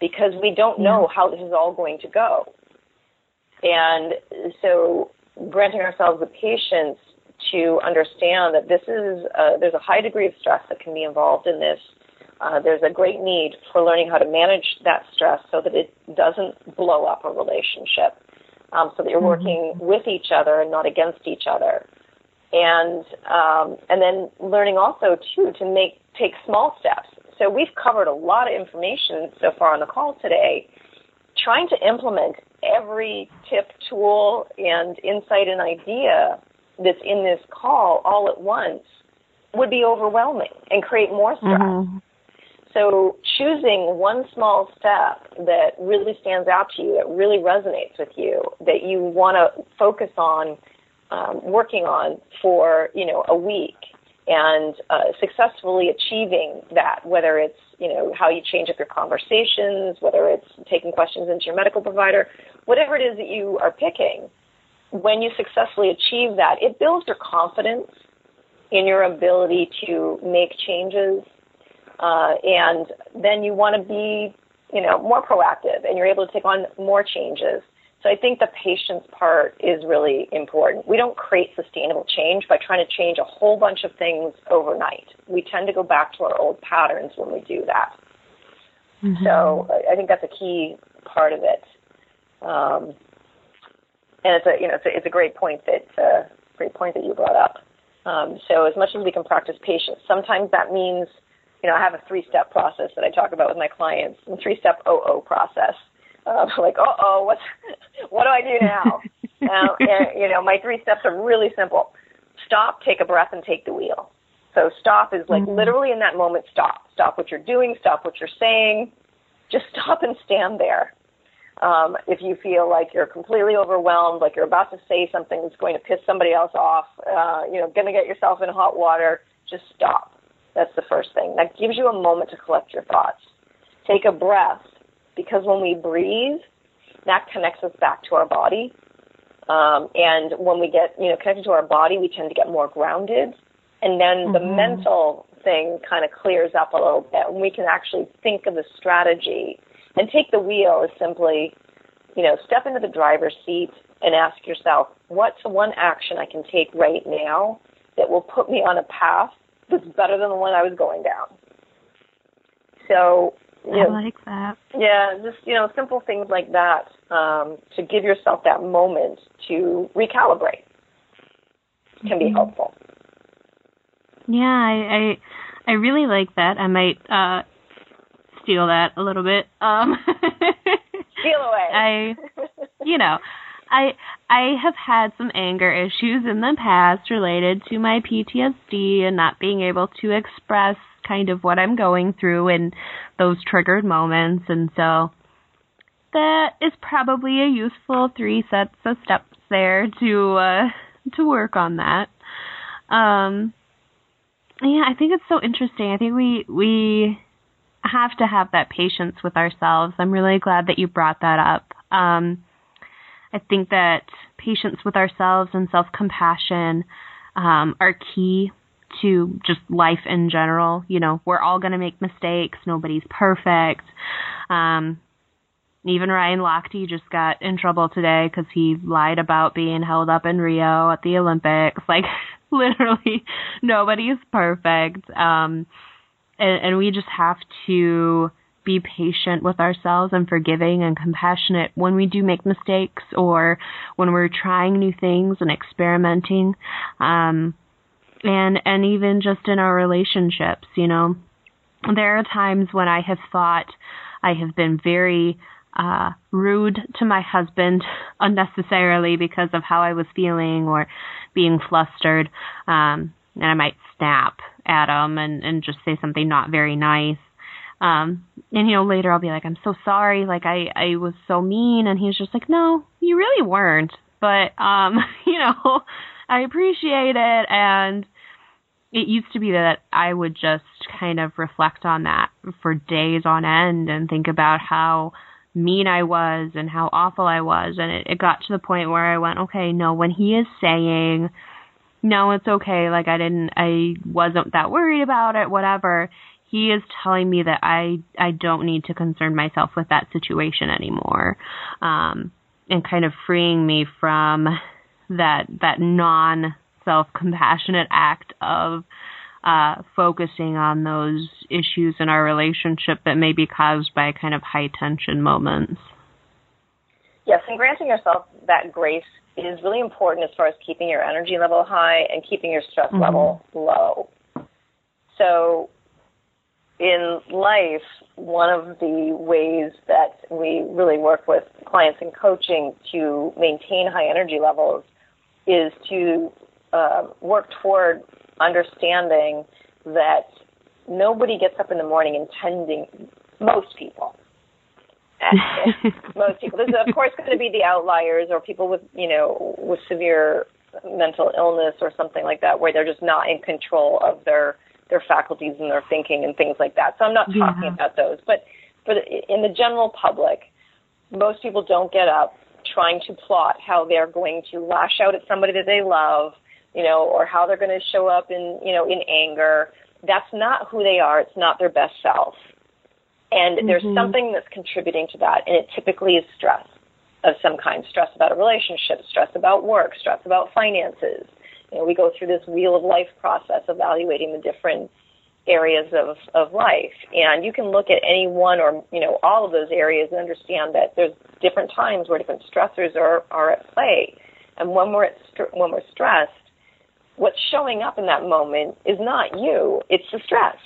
because we don't know how this is all going to go. And so granting ourselves the patience to understand that this is there's a high degree of stress that can be involved in this. Uh, there's a great need for learning how to manage that stress so that it doesn't blow up a relationship. um, so that you're Mm-hmm. working with each other and not against each other. And um, and then learning also too to make take small steps. So we've covered a lot of information so far on the call today. Trying to implement every tip, tool, and insight and idea that's in this call all at once would be overwhelming and create more stress. Mhm. So choosing one small step that really stands out to you, that really resonates with you, that you want to focus on um, working on for you know a week, and uh, successfully achieving that, whether it's you know how you change up your conversations, whether it's taking questions into your medical provider, whatever it is that you are picking. When you successfully achieve that, it builds your confidence in your ability to make changes uh, and then you want to be, you know, more proactive, and you're able to take on more changes. So I think the patience part is really important. We don't create sustainable change by trying to change a whole bunch of things overnight. We tend to go back to our old patterns when we do that. Mhm. So I- think that's a key part of it. Um, and it's a you know it's a, it's a great point that uh, great point that you brought up. Um, so as much as we can practice patience, sometimes that means you know I have a three step process that I talk about with my clients, a three step OO process. Um, like uh oh, what's what do I do now? uh, and, you know my three steps are really simple. Stop, take a breath, and take the wheel. So stop is like Mhm. literally in that moment. Stop. Stop what you're doing. Stop what you're saying. Just stop and stand there. Um, if you feel like you're completely overwhelmed, like you're about to say something that's going to piss somebody else off, uh, you know, going to get yourself in hot water, just stop. That's the first thing. That gives you a moment to collect your thoughts. Take a breath, because when we breathe, that connects us back to our body. Um, and when we get, you know, connected to our body, we tend to get more grounded. And then the Mhm. mental thing kind of clears up a little bit, and we can actually think of a strategy. And take the wheel is simply, you know, step into the driver's seat and ask yourself, what's the one action I can take right now that will put me on a path that's better than the one I was going down? So, you I like that. yeah, just you know, simple things like that um, to give yourself that moment to recalibrate can be Mhm. helpful. Yeah, I, I I really like that. I might uh steal that a little bit. Um Feel away. I you know, I I have had some anger issues in the past related to my PTSD and not being able to express kind of what I'm going through in those triggered moments and so that is probably a useful three sets of steps there to uh to work on that. Um yeah, I think it's so interesting. I think we we have to have that patience with ourselves. I'm really glad that you brought that up. Um, I think that patience with ourselves and self compassion um, are key to just life in general. You know, we're all going to make mistakes. Nobody's perfect. Um, even Ryan Lochte just got in trouble today because he lied about being held up in Rio at the Olympics. Like, literally, nobody's perfect. Um, and, and we just have to be patient with ourselves and forgiving and compassionate when we do make mistakes or when we're trying new things and experimenting. Um, and, and even just in our relationships, you know, there are times when I have thought I have been very uh, rude to my husband unnecessarily because of how I was feeling or being flustered. Um, and I might snap at him and, and just say something not very nice. Um, and you know, later I'll be like, I'm so sorry, like I, I was so mean and he's just like, No, you really weren't. But um, you know, I appreciate it and it used to be that I would just kind of reflect on that for days on end and think about how mean I was and how awful I was. And it, it got to the point where I went, okay, no, when he is saying, no, it's okay, like I didn't, I wasn't that worried about it, whatever, he is telling me that I, I don't need to concern myself with that situation anymore. Um, and kind of freeing me from that, that non self compassionate act of uh, focusing on those issues in our relationship that may be caused by kind of high tension moments. Yes, and granting yourself that grace is really important as far as keeping your energy level high and keeping your stress mm-hmm. level low. So, in life, one of the ways that we really work with clients in coaching to maintain high energy levels is to uh, work toward understanding that nobody gets up in the morning intending, most people, most people. There's of course going to be the outliers or people with you know with severe mental illness or something like that, where they're just not in control of their their faculties and their thinking and things like that. So I'm not talking yeah. about those, but for the, in the general public, most people don't get up trying to plot how they're going to lash out at somebody that they love, you know, or how they're going to show up in you know in anger. That's not who they are. It's not their best self. And mm-hmm. there's something that's contributing to that, and it typically is stress of some kind stress about a relationship, stress about work, stress about finances. You know, we go through this wheel of life process evaluating the different areas of, of life. And you can look at any one or, you know, all of those areas and understand that there's different times where different stressors are, are at play. And when we're, at when we're stressed, what's showing up in that moment is not you, it's the stress.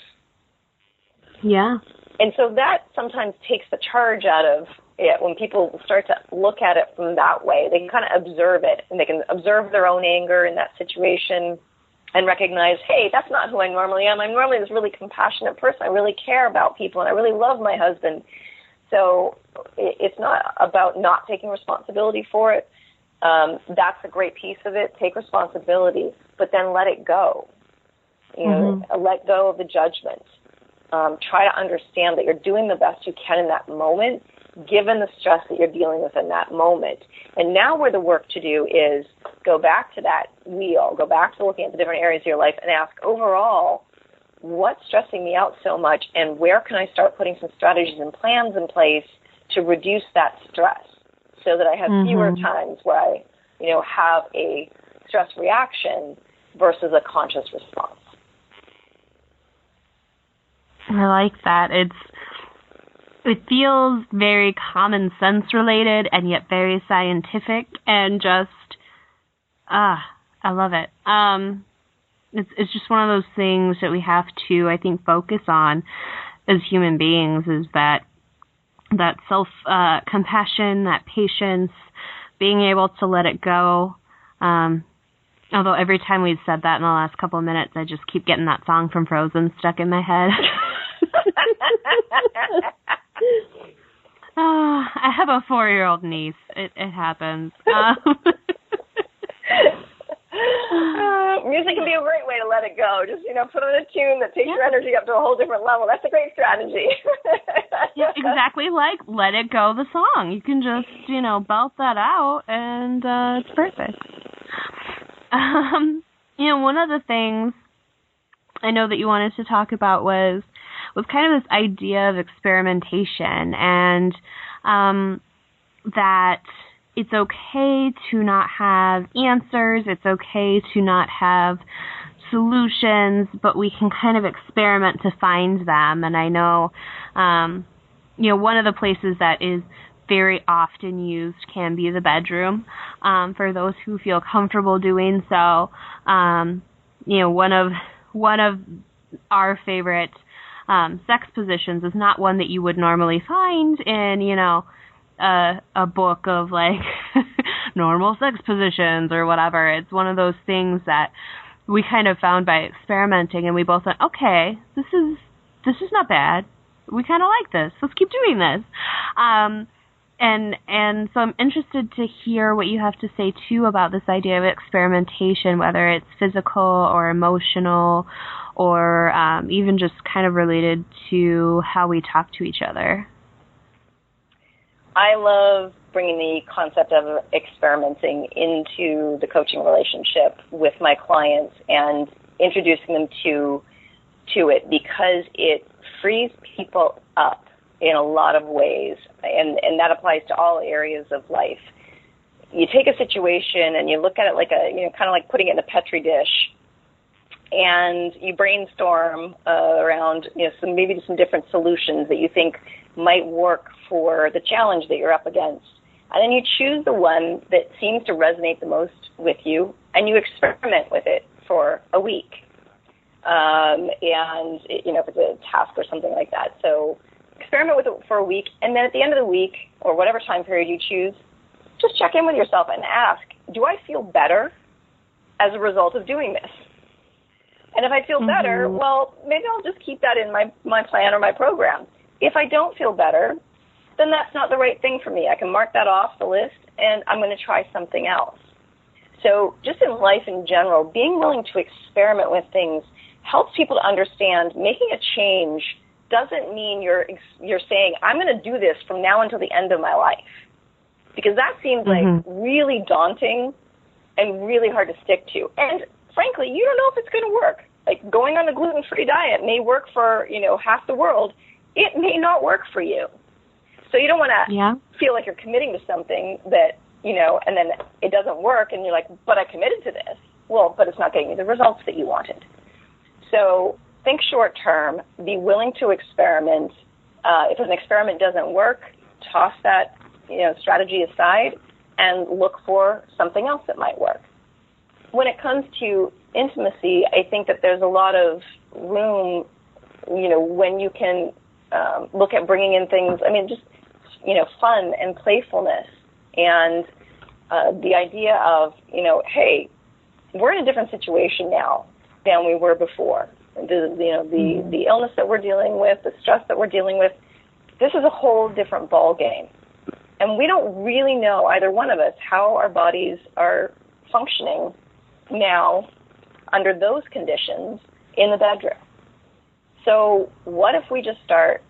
Yeah. And so that sometimes takes the charge out of it when people start to look at it from that way. They can kind of observe it and they can observe their own anger in that situation and recognize, hey, that's not who I normally am. I'm normally this really compassionate person. I really care about people and I really love my husband. So it's not about not taking responsibility for it. Um, that's a great piece of it. Take responsibility, but then let it go. You know, mm-hmm. let go of the judgment um, try to understand that you're doing the best you can in that moment, given the stress that you're dealing with in that moment. And now, where the work to do is go back to that wheel, go back to looking at the different areas of your life, and ask overall, what's stressing me out so much, and where can I start putting some strategies and plans in place to reduce that stress, so that I have mm-hmm. fewer times where I, you know, have a stress reaction versus a conscious response. I like that. It's it feels very common sense related and yet very scientific and just ah, I love it. Um it's it's just one of those things that we have to I think focus on as human beings is that that self uh, compassion, that patience, being able to let it go. Um, although every time we've said that in the last couple of minutes, I just keep getting that song from Frozen stuck in my head. oh, I have a four-year-old niece. It it happens. Um, uh, music can be a great way to let it go. Just you know, put on a tune that takes yeah. your energy up to a whole different level. That's a great strategy. yeah, exactly like "Let It Go" the song. You can just you know belt that out, and uh, it's perfect. Um, you know, one of the things I know that you wanted to talk about was was kind of this idea of experimentation and um, that it's okay to not have answers, it's okay to not have solutions, but we can kind of experiment to find them. And I know, um, you know, one of the places that is very often used can be the bedroom um, for those who feel comfortable doing so. Um, you know, one of one of our favorite um, sex positions is not one that you would normally find in, you know, a a book of like normal sex positions or whatever. It's one of those things that we kind of found by experimenting, and we both went, okay, this is this is not bad. We kind of like this. Let's keep doing this. Um, and and so I'm interested to hear what you have to say too about this idea of experimentation, whether it's physical or emotional, or um, even just kind of related to how we talk to each other. I love bringing the concept of experimenting into the coaching relationship with my clients and introducing them to to it because it frees people up in a lot of ways, and and that applies to all areas of life. You take a situation and you look at it like a you know kind of like putting it in a petri dish, and you brainstorm uh, around you know some maybe some different solutions that you think might work for the challenge that you're up against. And then you choose the one that seems to resonate the most with you and you experiment with it for a week. Um, and, you know, if it's a task or something like that. So experiment with it for a week. And then at the end of the week or whatever time period you choose, just check in with yourself and ask, do I feel better as a result of doing this? And if I feel mm-hmm. better, well, maybe I'll just keep that in my, my plan or my program. If I don't feel better, then that's not the right thing for me. I can mark that off the list and I'm going to try something else. So just in life in general, being willing to experiment with things helps people to understand making a change doesn't mean you're you're saying I'm going to do this from now until the end of my life. Because that seems mm-hmm. like really daunting and really hard to stick to. And frankly, you don't know if it's going to work. Like going on a gluten-free diet may work for, you know, half the world. It may not work for you. So you don't want to yeah. feel like you're committing to something that, you know, and then it doesn't work and you're like, but I committed to this. Well, but it's not getting you the results that you wanted. So think short term, be willing to experiment. Uh, if an experiment doesn't work, toss that, you know, strategy aside and look for something else that might work. When it comes to intimacy, I think that there's a lot of room, you know, when you can um, look at bringing in things. I mean, just you know, fun and playfulness and uh, the idea of, you know, hey, we're in a different situation now than we were before. The, you know, the, mm-hmm. the illness that we're dealing with, the stress that we're dealing with, this is a whole different ball game. And we don't really know, either one of us, how our bodies are functioning now under those conditions in the bedroom. So, what if we just start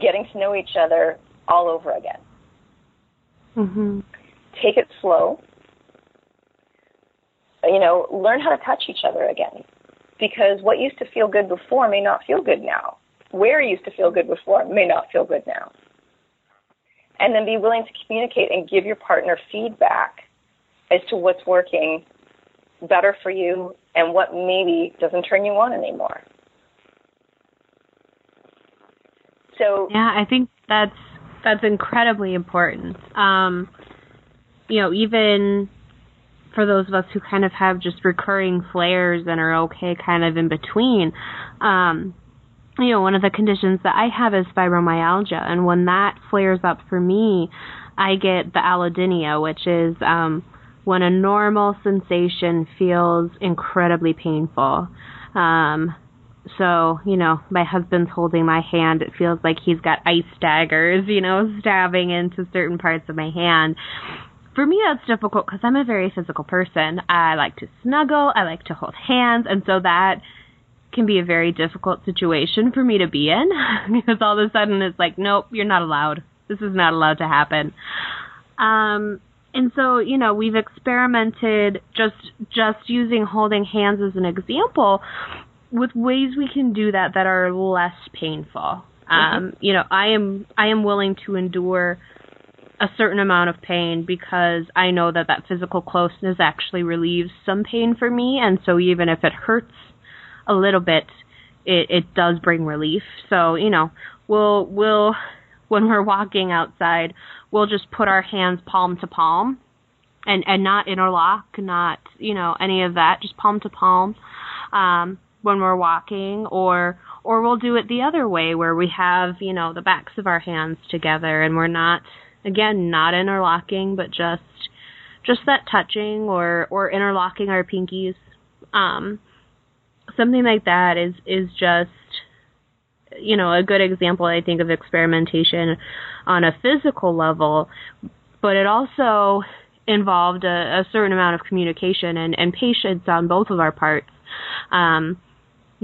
getting to know each other all over again. Mm-hmm. Take it slow. You know, learn how to touch each other again. Because what used to feel good before may not feel good now. Where used to feel good before may not feel good now. And then be willing to communicate and give your partner feedback as to what's working better for you and what maybe doesn't turn you on anymore. So yeah, I think that's that's incredibly important. Um, you know, even for those of us who kind of have just recurring flares and are okay kind of in between, um, you know, one of the conditions that I have is fibromyalgia, and when that flares up for me, I get the allodynia, which is um, when a normal sensation feels incredibly painful. Um, so, you know, my husband's holding my hand. It feels like he's got ice daggers, you know, stabbing into certain parts of my hand. For me, that's difficult because I'm a very physical person. I like to snuggle, I like to hold hands, and so that can be a very difficult situation for me to be in because all of a sudden it's like, nope, you're not allowed. This is not allowed to happen. Um, and so you know we've experimented just just using holding hands as an example with ways we can do that that are less painful. Mm-hmm. Um, you know, I am I am willing to endure a certain amount of pain because I know that that physical closeness actually relieves some pain for me, and so even if it hurts a little bit, it it does bring relief. So you know, we'll we'll when we're walking outside, we'll just put our hands palm to palm, and and not interlock, not you know any of that, just palm to palm. Um, when we're walking or or we'll do it the other way where we have, you know, the backs of our hands together and we're not again not interlocking but just just that touching or or interlocking our pinkies. Um something like that is is just you know, a good example I think of experimentation on a physical level, but it also involved a, a certain amount of communication and, and patience on both of our parts. Um,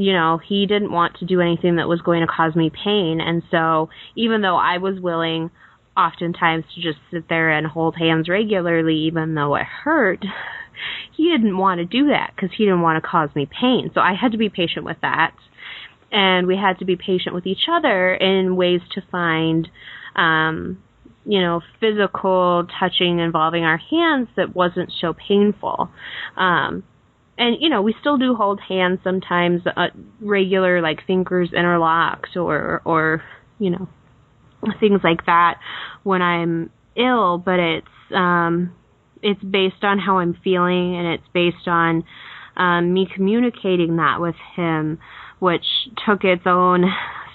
you know, he didn't want to do anything that was going to cause me pain. And so, even though I was willing oftentimes to just sit there and hold hands regularly, even though it hurt, he didn't want to do that because he didn't want to cause me pain. So, I had to be patient with that. And we had to be patient with each other in ways to find, um, you know, physical touching involving our hands that wasn't so painful. Um, and you know we still do hold hands sometimes uh, regular like fingers interlocked or or you know things like that when i'm ill, but it's um it's based on how I'm feeling and it's based on um me communicating that with him, which took its own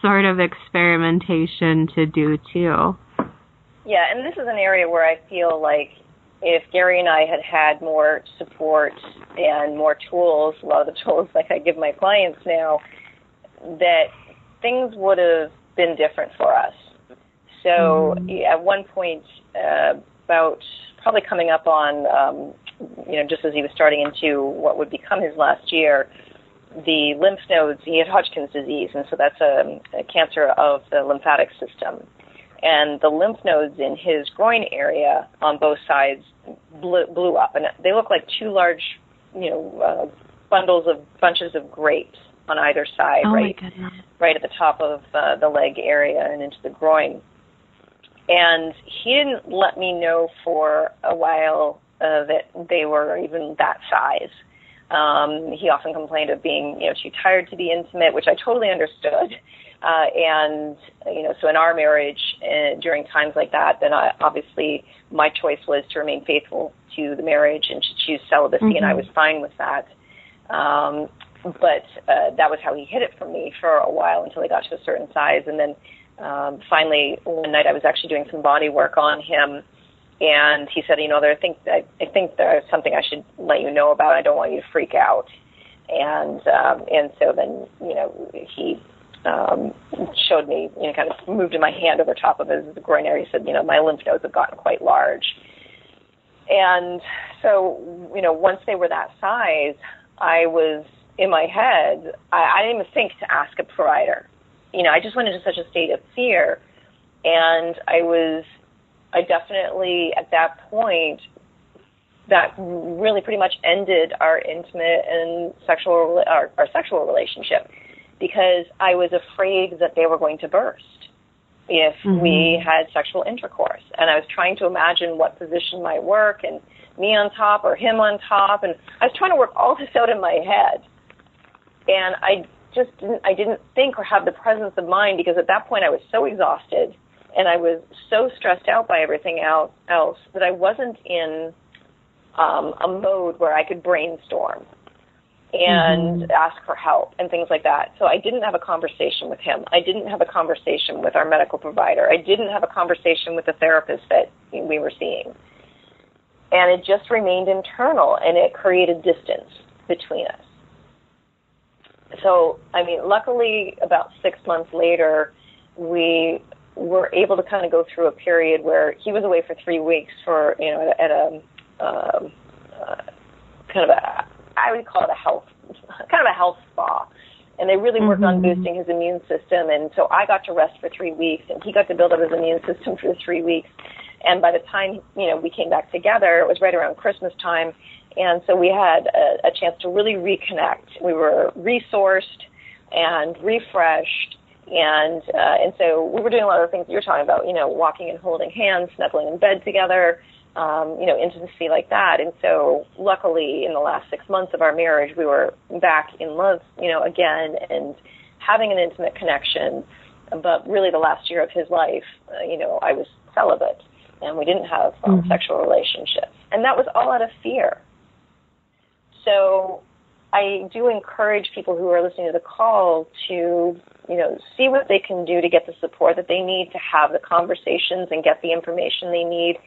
sort of experimentation to do too. Yeah, and this is an area where I feel like if Gary and I had had more support and more tools, a lot of the tools like I give my clients now, that things would have been different for us. So mm-hmm. at one point, uh, about probably coming up on, um, you know, just as he was starting into what would become his last year, the lymph nodes, he had Hodgkin's disease, and so that's a, a cancer of the lymphatic system. And the lymph nodes in his groin area on both sides blew, blew up, and they look like two large, you know, uh, bundles of bunches of grapes on either side, oh right, right at the top of uh, the leg area and into the groin. And he didn't let me know for a while uh, that they were even that size. Um, he often complained of being, you know, too tired to be intimate, which I totally understood. Uh, and you know, so in our marriage, uh, during times like that, then I, obviously my choice was to remain faithful to the marriage and to choose celibacy, mm-hmm. and I mm-hmm. was fine with that. Um, but uh, that was how he hid it from me for a while until he got to a certain size, and then um, finally one night I was actually doing some body work on him, and he said, you know, there I think I, I think there's something I should let you know about. I don't want you to freak out, and um, and so then you know he um, showed me, you know, kind of moved my hand over top of his groin area. He said, you know, my lymph nodes have gotten quite large. And so, you know, once they were that size, I was in my head, I, I didn't even think to ask a provider. You know, I just went into such a state of fear. And I was, I definitely, at that point, that really pretty much ended our intimate and sexual, our, our sexual relationship because I was afraid that they were going to burst if mm-hmm. we had sexual intercourse. And I was trying to imagine what position might work and me on top or him on top. And I was trying to work all this out in my head. And I just didn't, I didn't think or have the presence of mind because at that point I was so exhausted and I was so stressed out by everything else that I wasn't in um, a mode where I could brainstorm and mm-hmm. ask for help and things like that. So I didn't have a conversation with him. I didn't have a conversation with our medical provider. I didn't have a conversation with the therapist that we were seeing. And it just remained internal and it created distance between us. So, I mean, luckily, about six months later, we were able to kind of go through a period where he was away for three weeks for, you know, at a, at a um, uh, kind of a I would call it a health, kind of a health spa. And they really worked mm-hmm. on boosting his immune system. And so I got to rest for three weeks, and he got to build up his immune system for the three weeks. And by the time you know we came back together, it was right around Christmas time, and so we had a, a chance to really reconnect. We were resourced and refreshed, and uh, and so we were doing a lot of the things you're talking about. You know, walking and holding hands, snuggling in bed together, um, you know, intimacy like that. And so, luckily, in the last six months of our marriage, we were back in love, you know, again, and having an intimate connection. But really, the last year of his life, uh, you know, I was celibate, and we didn't have um, mm-hmm. sexual relationships, and that was all out of fear. So, I do encourage people who are listening to the call to, you know, see what they can do to get the support that they need to have the conversations and get the information they need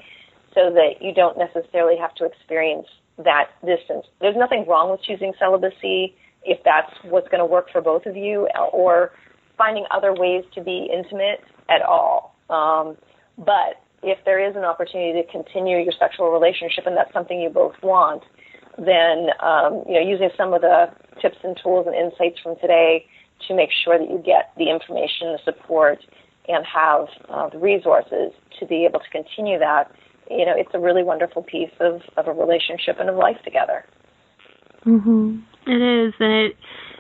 so that you don't necessarily have to experience that distance. There's nothing wrong with choosing celibacy if that's what's going to work for both of you, or finding other ways to be intimate at all. Um, but if there is an opportunity to continue your sexual relationship and that's something you both want, then um, you know using some of the tips and tools and insights from today to make sure that you get the information, the support, and have uh, the resources to be able to continue that you know, it's a really wonderful piece of, of a relationship and of life together. Mhm. It is, and it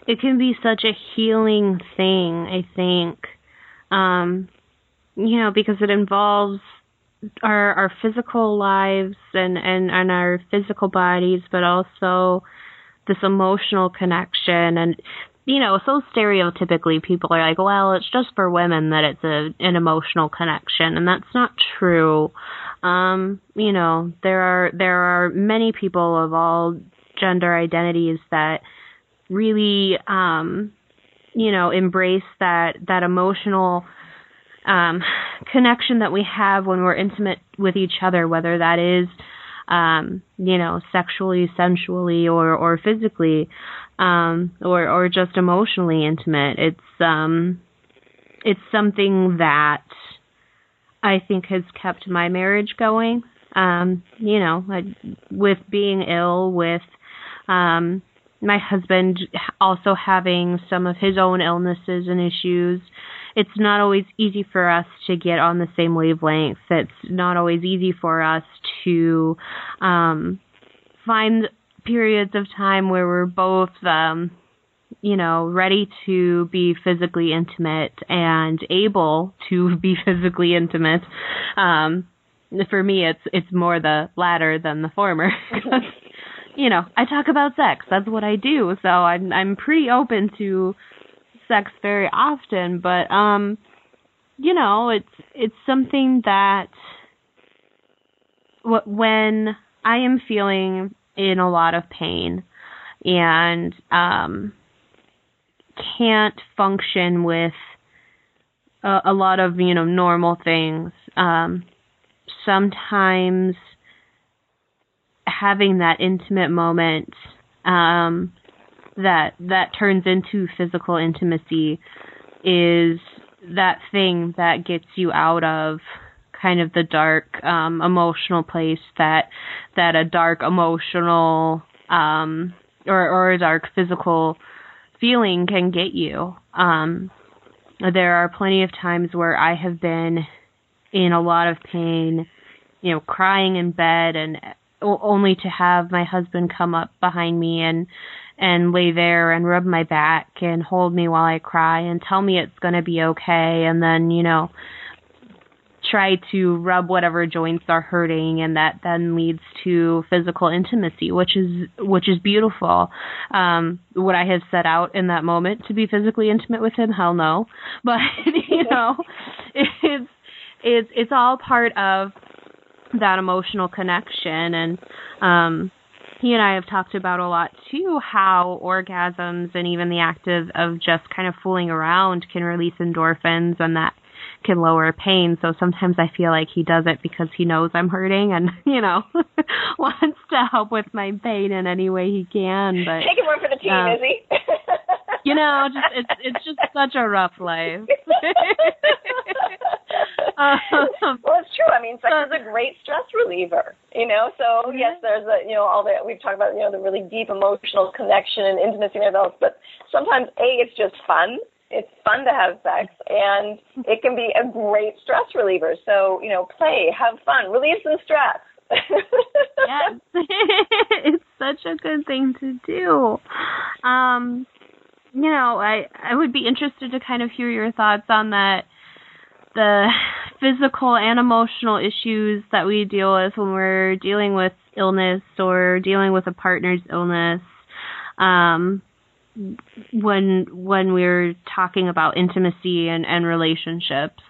it can be such a healing thing. I think, um, you know, because it involves our our physical lives and and and our physical bodies, but also this emotional connection and you know, so stereotypically people are like, well, it's just for women that it's a an emotional connection, and that's not true. Um, you know, there are there are many people of all gender identities that really um you know embrace that that emotional um connection that we have when we're intimate with each other whether that is um you know sexually sensually or or physically um or or just emotionally intimate. It's um it's something that I think has kept my marriage going um you know with being ill with um my husband also having some of his own illnesses and issues. It's not always easy for us to get on the same wavelength. It's not always easy for us to um, find periods of time where we're both, um, you know, ready to be physically intimate and able to be physically intimate. Um, for me, it's it's more the latter than the former. you know, I talk about sex. That's what I do. So I'm I'm pretty open to sex very often, but um you know, it's it's something that when I am feeling in a lot of pain and um can't function with a, a lot of, you know, normal things. Um sometimes having that intimate moment um, that that turns into physical intimacy is that thing that gets you out of kind of the dark um, emotional place that that a dark emotional um, or or a dark physical feeling can get you. Um, there are plenty of times where I have been in a lot of pain, you know, crying in bed and only to have my husband come up behind me and and lay there and rub my back and hold me while I cry and tell me it's going to be okay and then you know try to rub whatever joints are hurting and that then leads to physical intimacy which is which is beautiful. Um would i have set out in that moment to be physically intimate with him? Hell no. But you know it's it's it's all part of that emotional connection. And um he and I have talked about a lot too how orgasms and even the act of, of just kind of fooling around can release endorphins and that can lower pain. So sometimes I feel like he does it because he knows I'm hurting and, you know, wants to help with my pain in any way he can. But taking one for the team, um, is he? you know, just it's it's just such a rough life. um, well, it's true. I mean, sex is a great stress reliever. You know, so yes, there's a you know all that we've talked about you know the really deep emotional connection and intimacy and everything else, but sometimes a it's just fun. It's fun to have sex, and it can be a great stress reliever. So you know, play, have fun, relieve some stress. yes, it's such a good thing to do. Um, you know, I I would be interested to kind of hear your thoughts on that the physical and emotional issues that we deal with when we're dealing with illness or dealing with a partner's illness um when when we're talking about intimacy and and relationships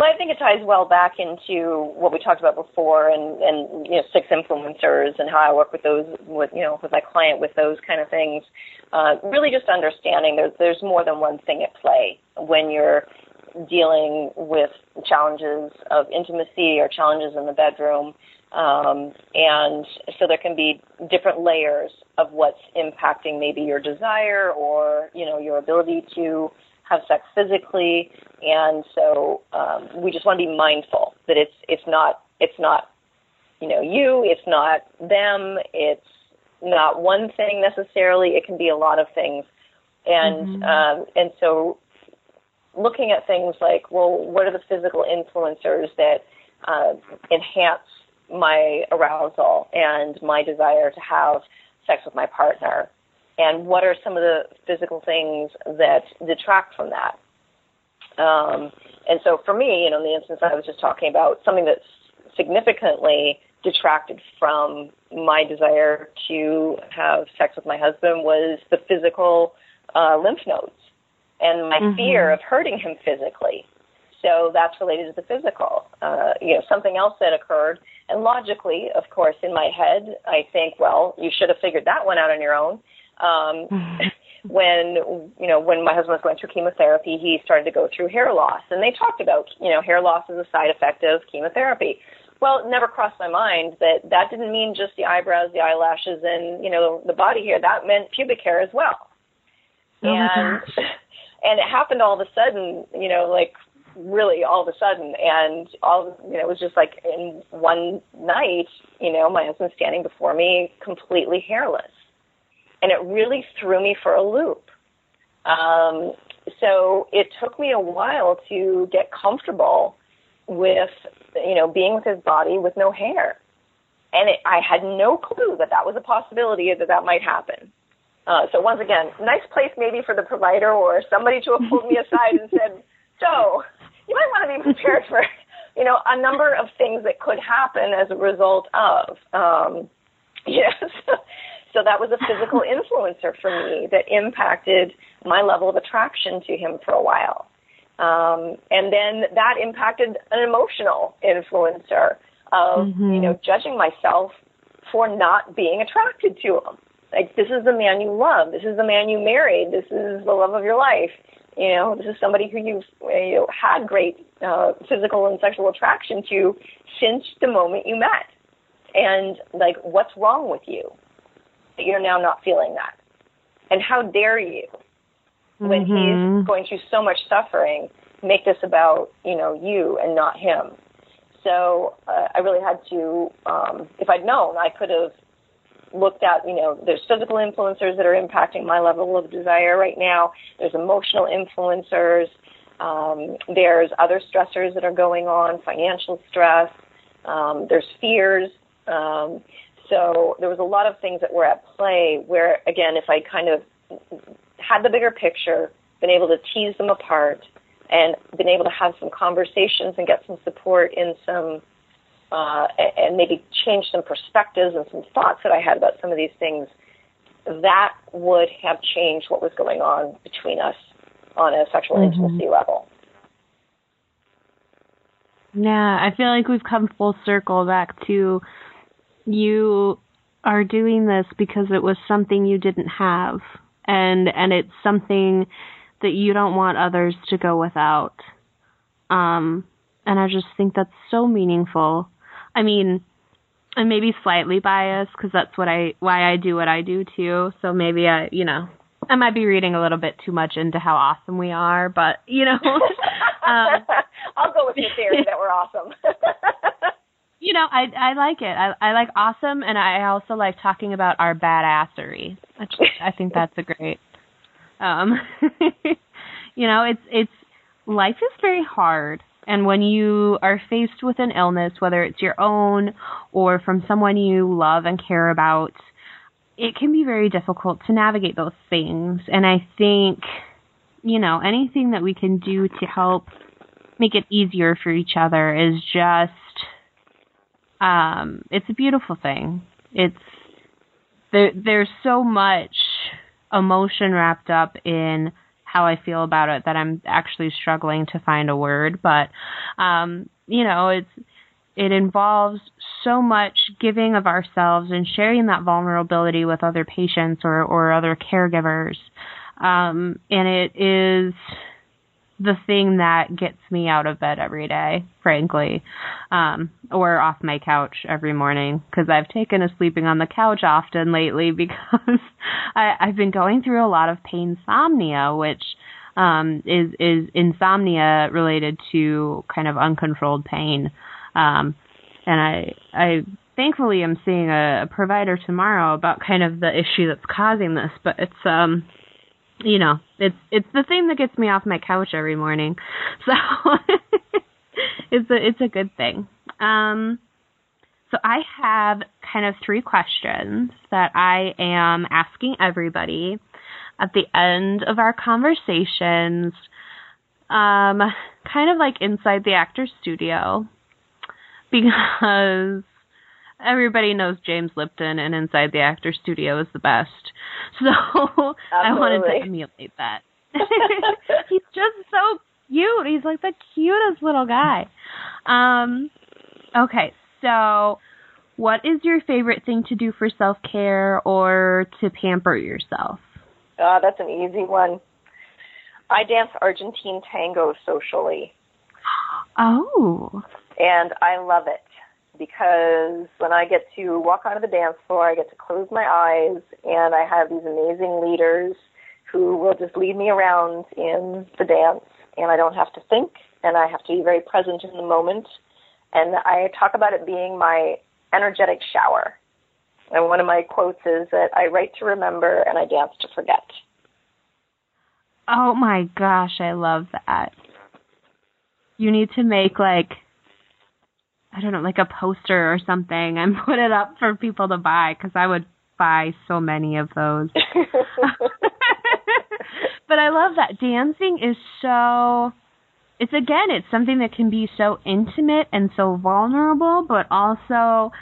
well, I think it ties well back into what we talked about before, and and you know, six influencers, and how I work with those, with you know, with my client with those kind of things. Uh, really, just understanding there's there's more than one thing at play when you're dealing with challenges of intimacy or challenges in the bedroom. Um, and so there can be different layers of what's impacting maybe your desire or, you know, your ability to have sex physically. And so um, we just want to be mindful that it's, it's not, it's not, you know, you, it's not them, it's not one thing necessarily, it can be a lot of things. And, mm-hmm. um, and so looking at things like, well, what are the physical influencers that uh, enhance my arousal and my desire to have sex with my partner? And what are some of the physical things that detract from that? Um, and so for me, you know, in the instance I was just talking about, something that's significantly detracted from my desire to have sex with my husband was the physical uh, lymph nodes and my mm-hmm. fear of hurting him physically. So that's related to the physical. Uh, you know, something else that occurred, and logically, of course, in my head, I think, well, you should have figured that one out on your own. Um, when you know when my husband was going through chemotherapy, he started to go through hair loss, and they talked about you know hair loss is a side effect of chemotherapy. Well, it never crossed my mind that that didn't mean just the eyebrows, the eyelashes, and you know the body hair. That meant pubic hair as well. Oh and and it happened all of a sudden, you know, like really all of a sudden, and all you know it was just like in one night, you know, my husband standing before me completely hairless, and it really threw me for a loop. Um, so it took me a while to get comfortable with you know being with his body with no hair. And it, i had no clue that that was a possibility that that might happen. Uh, so once again nice place maybe for the provider or somebody to have pulled me aside and said so you might want to be prepared for you know a number of things that could happen as a result of um yes so that was a physical influencer for me that impacted my level of attraction to him for a while um, and then that impacted an emotional influencer of, mm-hmm. you know, judging myself for not being attracted to him. Like, this is the man you love. This is the man you married. This is the love of your life. You know, this is somebody who you've you know, had great uh, physical and sexual attraction to since the moment you met. And, like, what's wrong with you that you're now not feeling that? And how dare you when mm-hmm. he's going through so much suffering, make this about you know you and not him. So uh, I really had to, um, if I'd known, I could have looked at, you know, there's physical influencers that are impacting my level of desire right now. There's emotional influencers. Um, there's other stressors that are going on, financial stress. Um, there's fears. Um, so there was a lot of things that were at play where, again, if I kind of had the bigger picture, been able to tease them apart, and been able to have some conversations and get some support in some, uh, and maybe change some perspectives and some thoughts that I had about some of these things, that would have changed what was going on between us on a sexual mm-hmm. intimacy level. Yeah, I feel like we've come full circle back to you are doing this because it was something you didn't have and and it's something that you don't want others to go without. Um, and I just think that's so meaningful. I mean, and maybe slightly biased because that's what I why I do what I do too. So maybe I, you know, I might be reading a little bit too much into how awesome we are, but you know, um, I'll go with your theory that we're awesome. you know, I I like it. I I like awesome, and I also like talking about our badassery. I, just, I think that's a great. Um, you know, it's it's life is very hard, and when you are faced with an illness, whether it's your own or from someone you love and care about, it can be very difficult to navigate those things. And I think, you know, anything that we can do to help make it easier for each other is just um, it's a beautiful thing. It's there. There's so much emotion wrapped up in how I feel about it that I'm actually struggling to find a word. But um, you know, it's it involves so much giving of ourselves and sharing that vulnerability with other patients or or other caregivers. Um, and it is the thing that gets me out of bed every day, frankly, um, or off my couch every morning because I've taken to sleeping on the couch often lately because I, I've been going through a lot of pain insomnia, which um, is is insomnia related to kind of uncontrolled pain, um, and I I thankfully am seeing a, a provider tomorrow about kind of the issue that's causing this, but it's um you know, it's it's the thing that gets me off my couch every morning. So it's a it's a good thing. Um so I have kind of three questions that I am asking everybody at the end of our conversations. Um kind of like inside the actor's studio because everybody knows James Lipton and Inside the Actor Studio is the best. So I wanted to emulate that. he's just so cute. He's like the cutest little guy. Um, okay, so what is your favorite thing to do for self care or to pamper yourself? Uh, that's an easy one. I dance Argentine tango socially. Oh. And I love it because when I get to walk onto the dance floor, I get to close my eyes and I have these amazing leaders who will just lead me around in the dance and I don't have to think and I have to be very present in the moment. And I talk about it being my energetic shower. And one of my quotes is that I write to remember and I dance to forget. Oh my gosh, I love that. You need to make like I don't know, like a poster or something and put it up for people to buy cuz I would buy so many of those. but I love that dancing is so it's again, it's something that can be so intimate and so vulnerable, but also,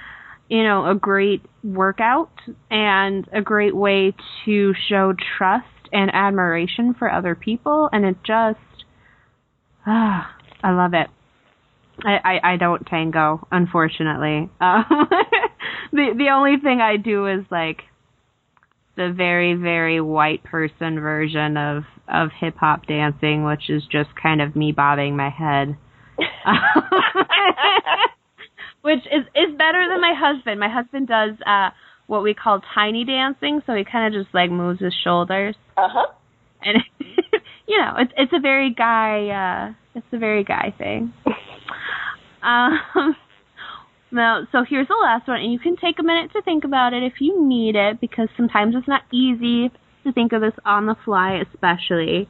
you know, a great workout and a great way to show trust and admiration for other people. And it just, ah, I love it. I, I, I don't tango, unfortunately. Um, the the only thing I do is like the very very white person version of of hip hop dancing, which is just kind of me bobbing my head. which is is better than my husband. My husband does uh what we call tiny dancing, so he kind of just like moves his shoulders. Uh-huh. And you know, it's it's a very guy uh it's a very guy thing. um now, so here's the last one, and you can take a minute to think about it if you need it, because sometimes it's not easy to think of this on the fly, especially.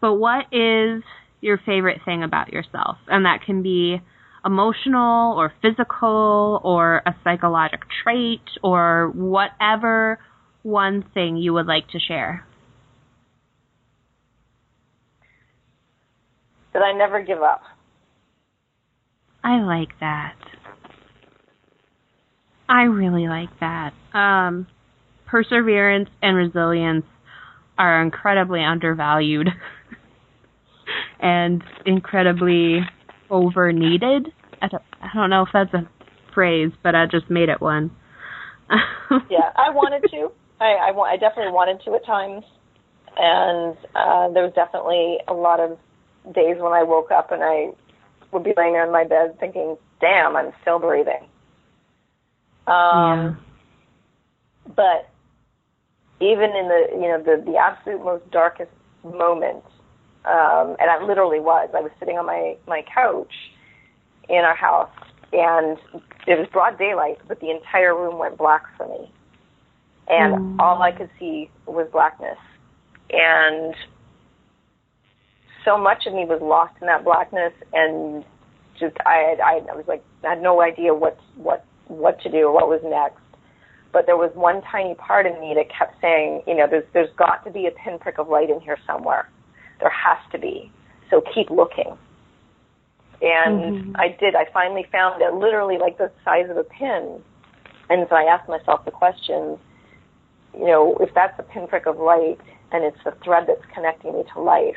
But what is your favorite thing about yourself? And that can be emotional or physical or a psychological trait or whatever one thing you would like to share. That I never give up. I like that. I really like that. Um, perseverance and resilience are incredibly undervalued and incredibly over needed. I don't, I don't know if that's a phrase, but I just made it one. yeah, I wanted to. I, I, I definitely wanted to at times, and uh, there was definitely a lot of days when I woke up and I would be laying there in my bed thinking, "Damn, I'm still breathing." Um, yeah. But even in the you know the the absolute most darkest moments, um, and I literally was. I was sitting on my my couch in our house, and it was broad daylight, but the entire room went black for me, and mm. all I could see was blackness, and so much of me was lost in that blackness, and just I I, I was like I had no idea what what what to do what was next. But there was one tiny part of me that kept saying, you know, there's there's got to be a pinprick of light in here somewhere. There has to be. So keep looking. And mm-hmm. I did. I finally found it literally like the size of a pin. And so I asked myself the question, you know, if that's a pinprick of light and it's the thread that's connecting me to life,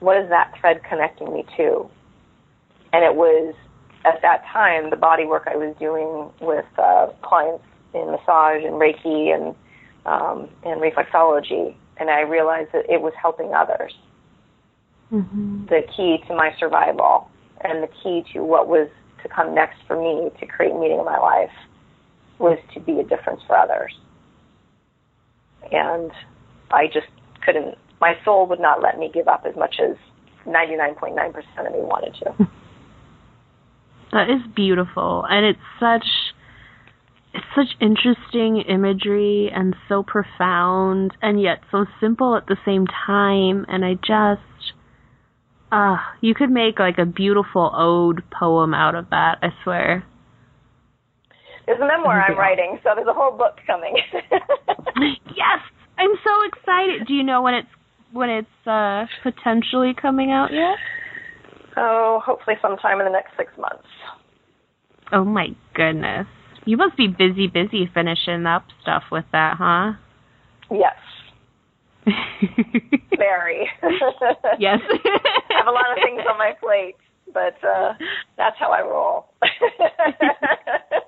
what is that thread connecting me to? And it was at that time the body work I was doing with uh, clients in massage and Reiki and um, and reflexology, and I realized that it was helping others. Mm-hmm. The key to my survival and the key to what was to come next for me to create meaning in my life was to be a difference for others. And I just couldn't, my soul would not let me give up as much as 99.9% of me wanted to. That is beautiful, and it's such it's such interesting imagery and so profound and yet so simple at the same time and I just uh you could make like a beautiful ode poem out of that, I swear. There's a memoir I'm writing, so there's a whole book coming. yes, I'm so excited. Do you know when it's when it's uh potentially coming out yet? Oh, hopefully sometime in the next six months. Oh my goodness. You must be busy, busy finishing up stuff with that, huh? Yes. Very. yes. I have a lot of things on my plate, but uh, that's how I roll.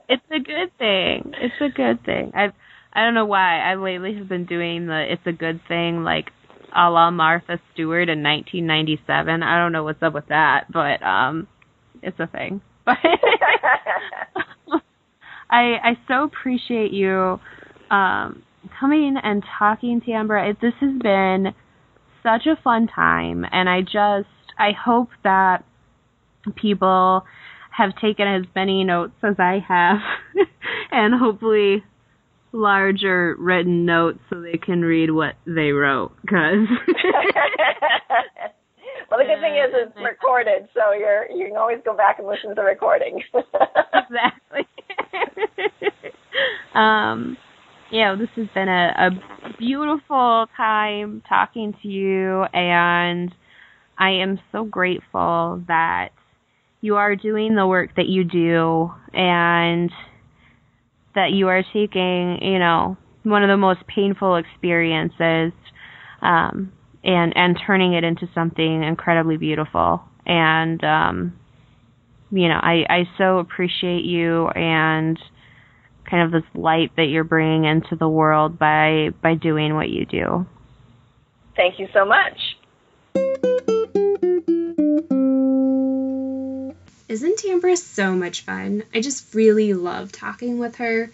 it's a good thing. It's a good thing. I I don't know why I lately have been doing the it's a good thing like a la Martha Stewart in 1997. I don't know what's up with that, but um, it's a thing. But I I so appreciate you um coming and talking, Tambre. This has been such a fun time, and I just I hope that people have taken as many notes as I have, and hopefully larger written notes so they can read what they wrote. Cause well, the good thing is it's recorded, so you're you can always go back and listen to the recording. exactly. um, yeah, this has been a, a beautiful time talking to you, and I am so grateful that you are doing the work that you do and that you are taking, you know, one of the most painful experiences um, and and turning it into something incredibly beautiful. And um, you know, I I so appreciate you and kind of this light that you're bringing into the world by by doing what you do. Thank you so much. Isn't Tambre so much fun? I just really love talking with her,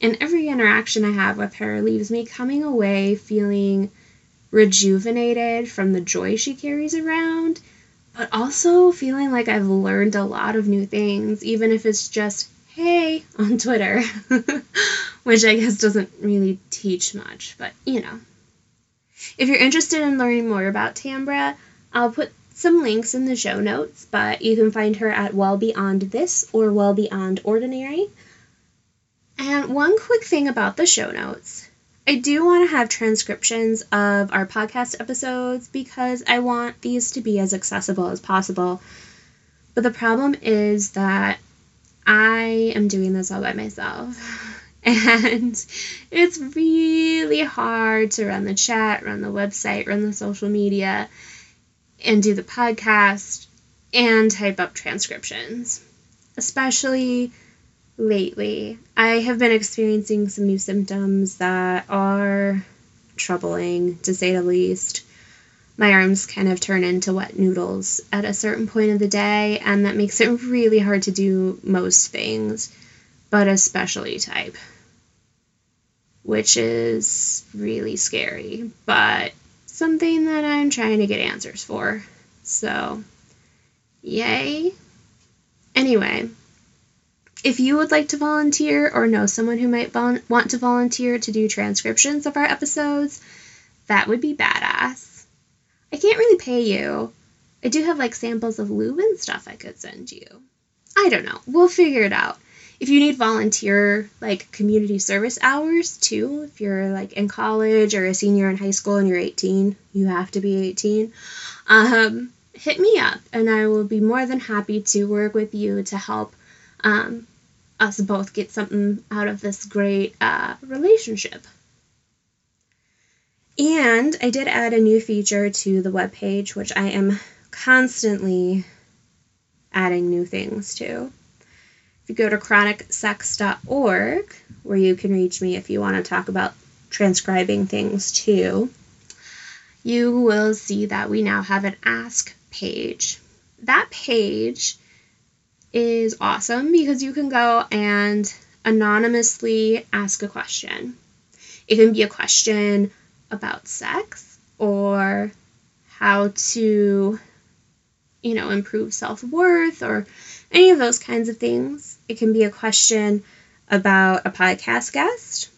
and every interaction I have with her leaves me coming away feeling rejuvenated from the joy she carries around, but also feeling like I've learned a lot of new things, even if it's just, hey, on Twitter, which I guess doesn't really teach much, but you know. If you're interested in learning more about Tambre, I'll put some links in the show notes, but you can find her at Well Beyond This or Well Beyond Ordinary. And one quick thing about the show notes I do want to have transcriptions of our podcast episodes because I want these to be as accessible as possible. But the problem is that I am doing this all by myself. And it's really hard to run the chat, run the website, run the social media and do the podcast and type up transcriptions. Especially lately, I have been experiencing some new symptoms that are troubling, to say the least. My arms kind of turn into wet noodles at a certain point of the day, and that makes it really hard to do most things, but especially type. Which is really scary, but something that I'm trying to get answers for. So, yay. Anyway, if you would like to volunteer or know someone who might vol- want to volunteer to do transcriptions of our episodes, that would be badass. I can't really pay you. I do have like samples of lube and stuff I could send you. I don't know. We'll figure it out if you need volunteer like community service hours too, if you're like in college or a senior in high school and you're 18, you have to be 18. Um, hit me up and I will be more than happy to work with you to help um, us both get something out of this great uh, relationship. And I did add a new feature to the webpage, which I am constantly adding new things to. If you go to chronicsex.org, where you can reach me if you want to talk about transcribing things too, you will see that we now have an ask page. That page is awesome because you can go and anonymously ask a question. It can be a question about sex or how to, you know, improve self worth or any of those kinds of things. It can be a question about a podcast guest.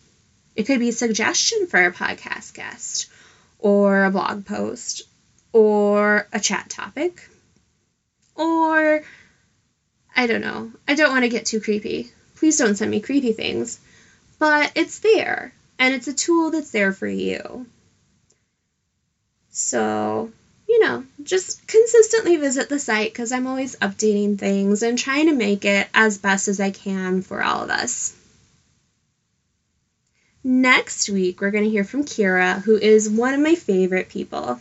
It could be a suggestion for a podcast guest, or a blog post, or a chat topic, or I don't know. I don't want to get too creepy. Please don't send me creepy things. But it's there, and it's a tool that's there for you. So, you know, just consistently visit the site because I'm always updating things and trying to make it as best as I can for all of us. Next week, we're going to hear from Kira, who is one of my favorite people.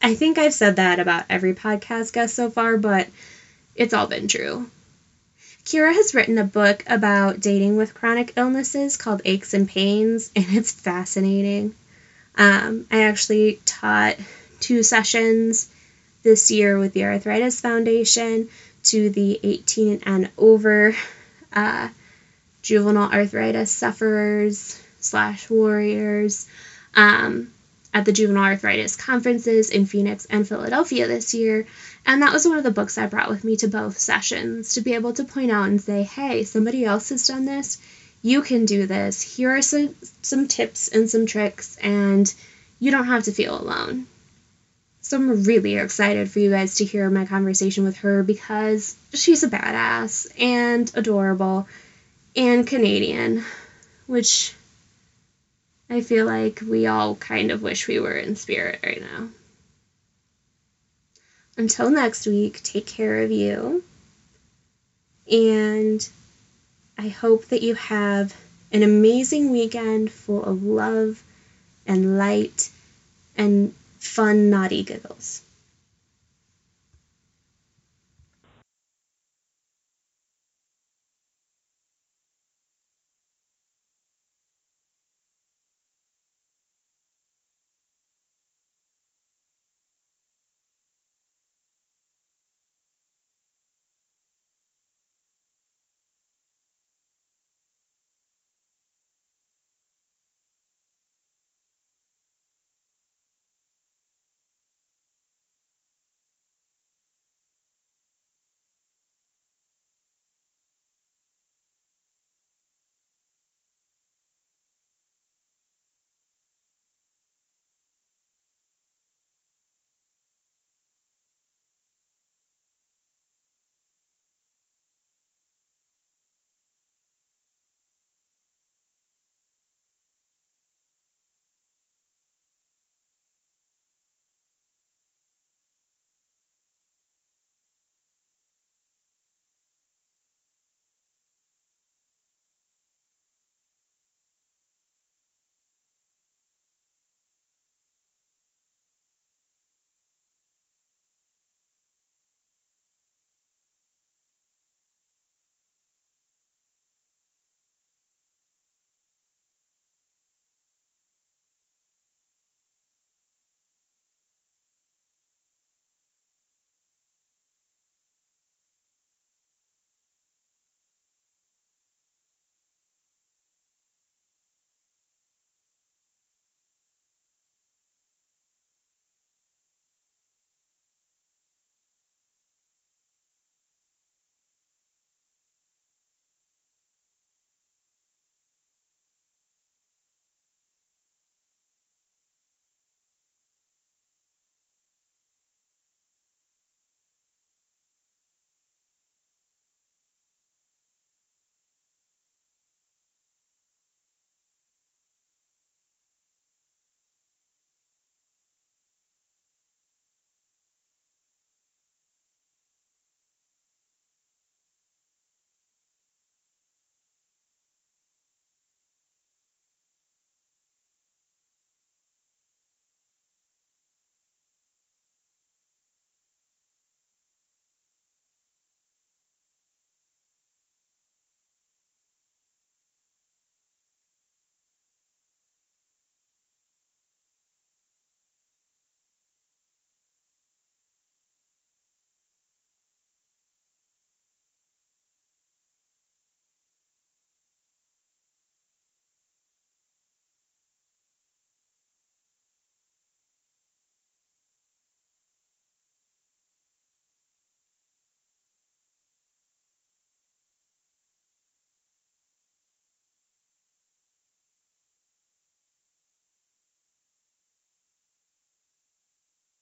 I think I've said that about every podcast guest so far, but it's all been true. Kira has written a book about dating with chronic illnesses called Aches and Pains, and it's fascinating. Um, I actually taught two sessions this year with the Arthritis Foundation to the 18 and over uh, juvenile arthritis sufferers slash warriors um, at the juvenile arthritis conferences in Phoenix and Philadelphia this year. And that was one of the books I brought with me to both sessions to be able to point out and say, hey, somebody else has done this. You can do this. Here are some, some tips and some tricks, and you don't have to feel alone. So I'm really excited for you guys to hear my conversation with her because she's a badass and adorable and Canadian, which I feel like we all kind of wish we were in spirit right now. Until next week, take care of you. And I hope that you have an amazing weekend full of love and light and fun, naughty giggles.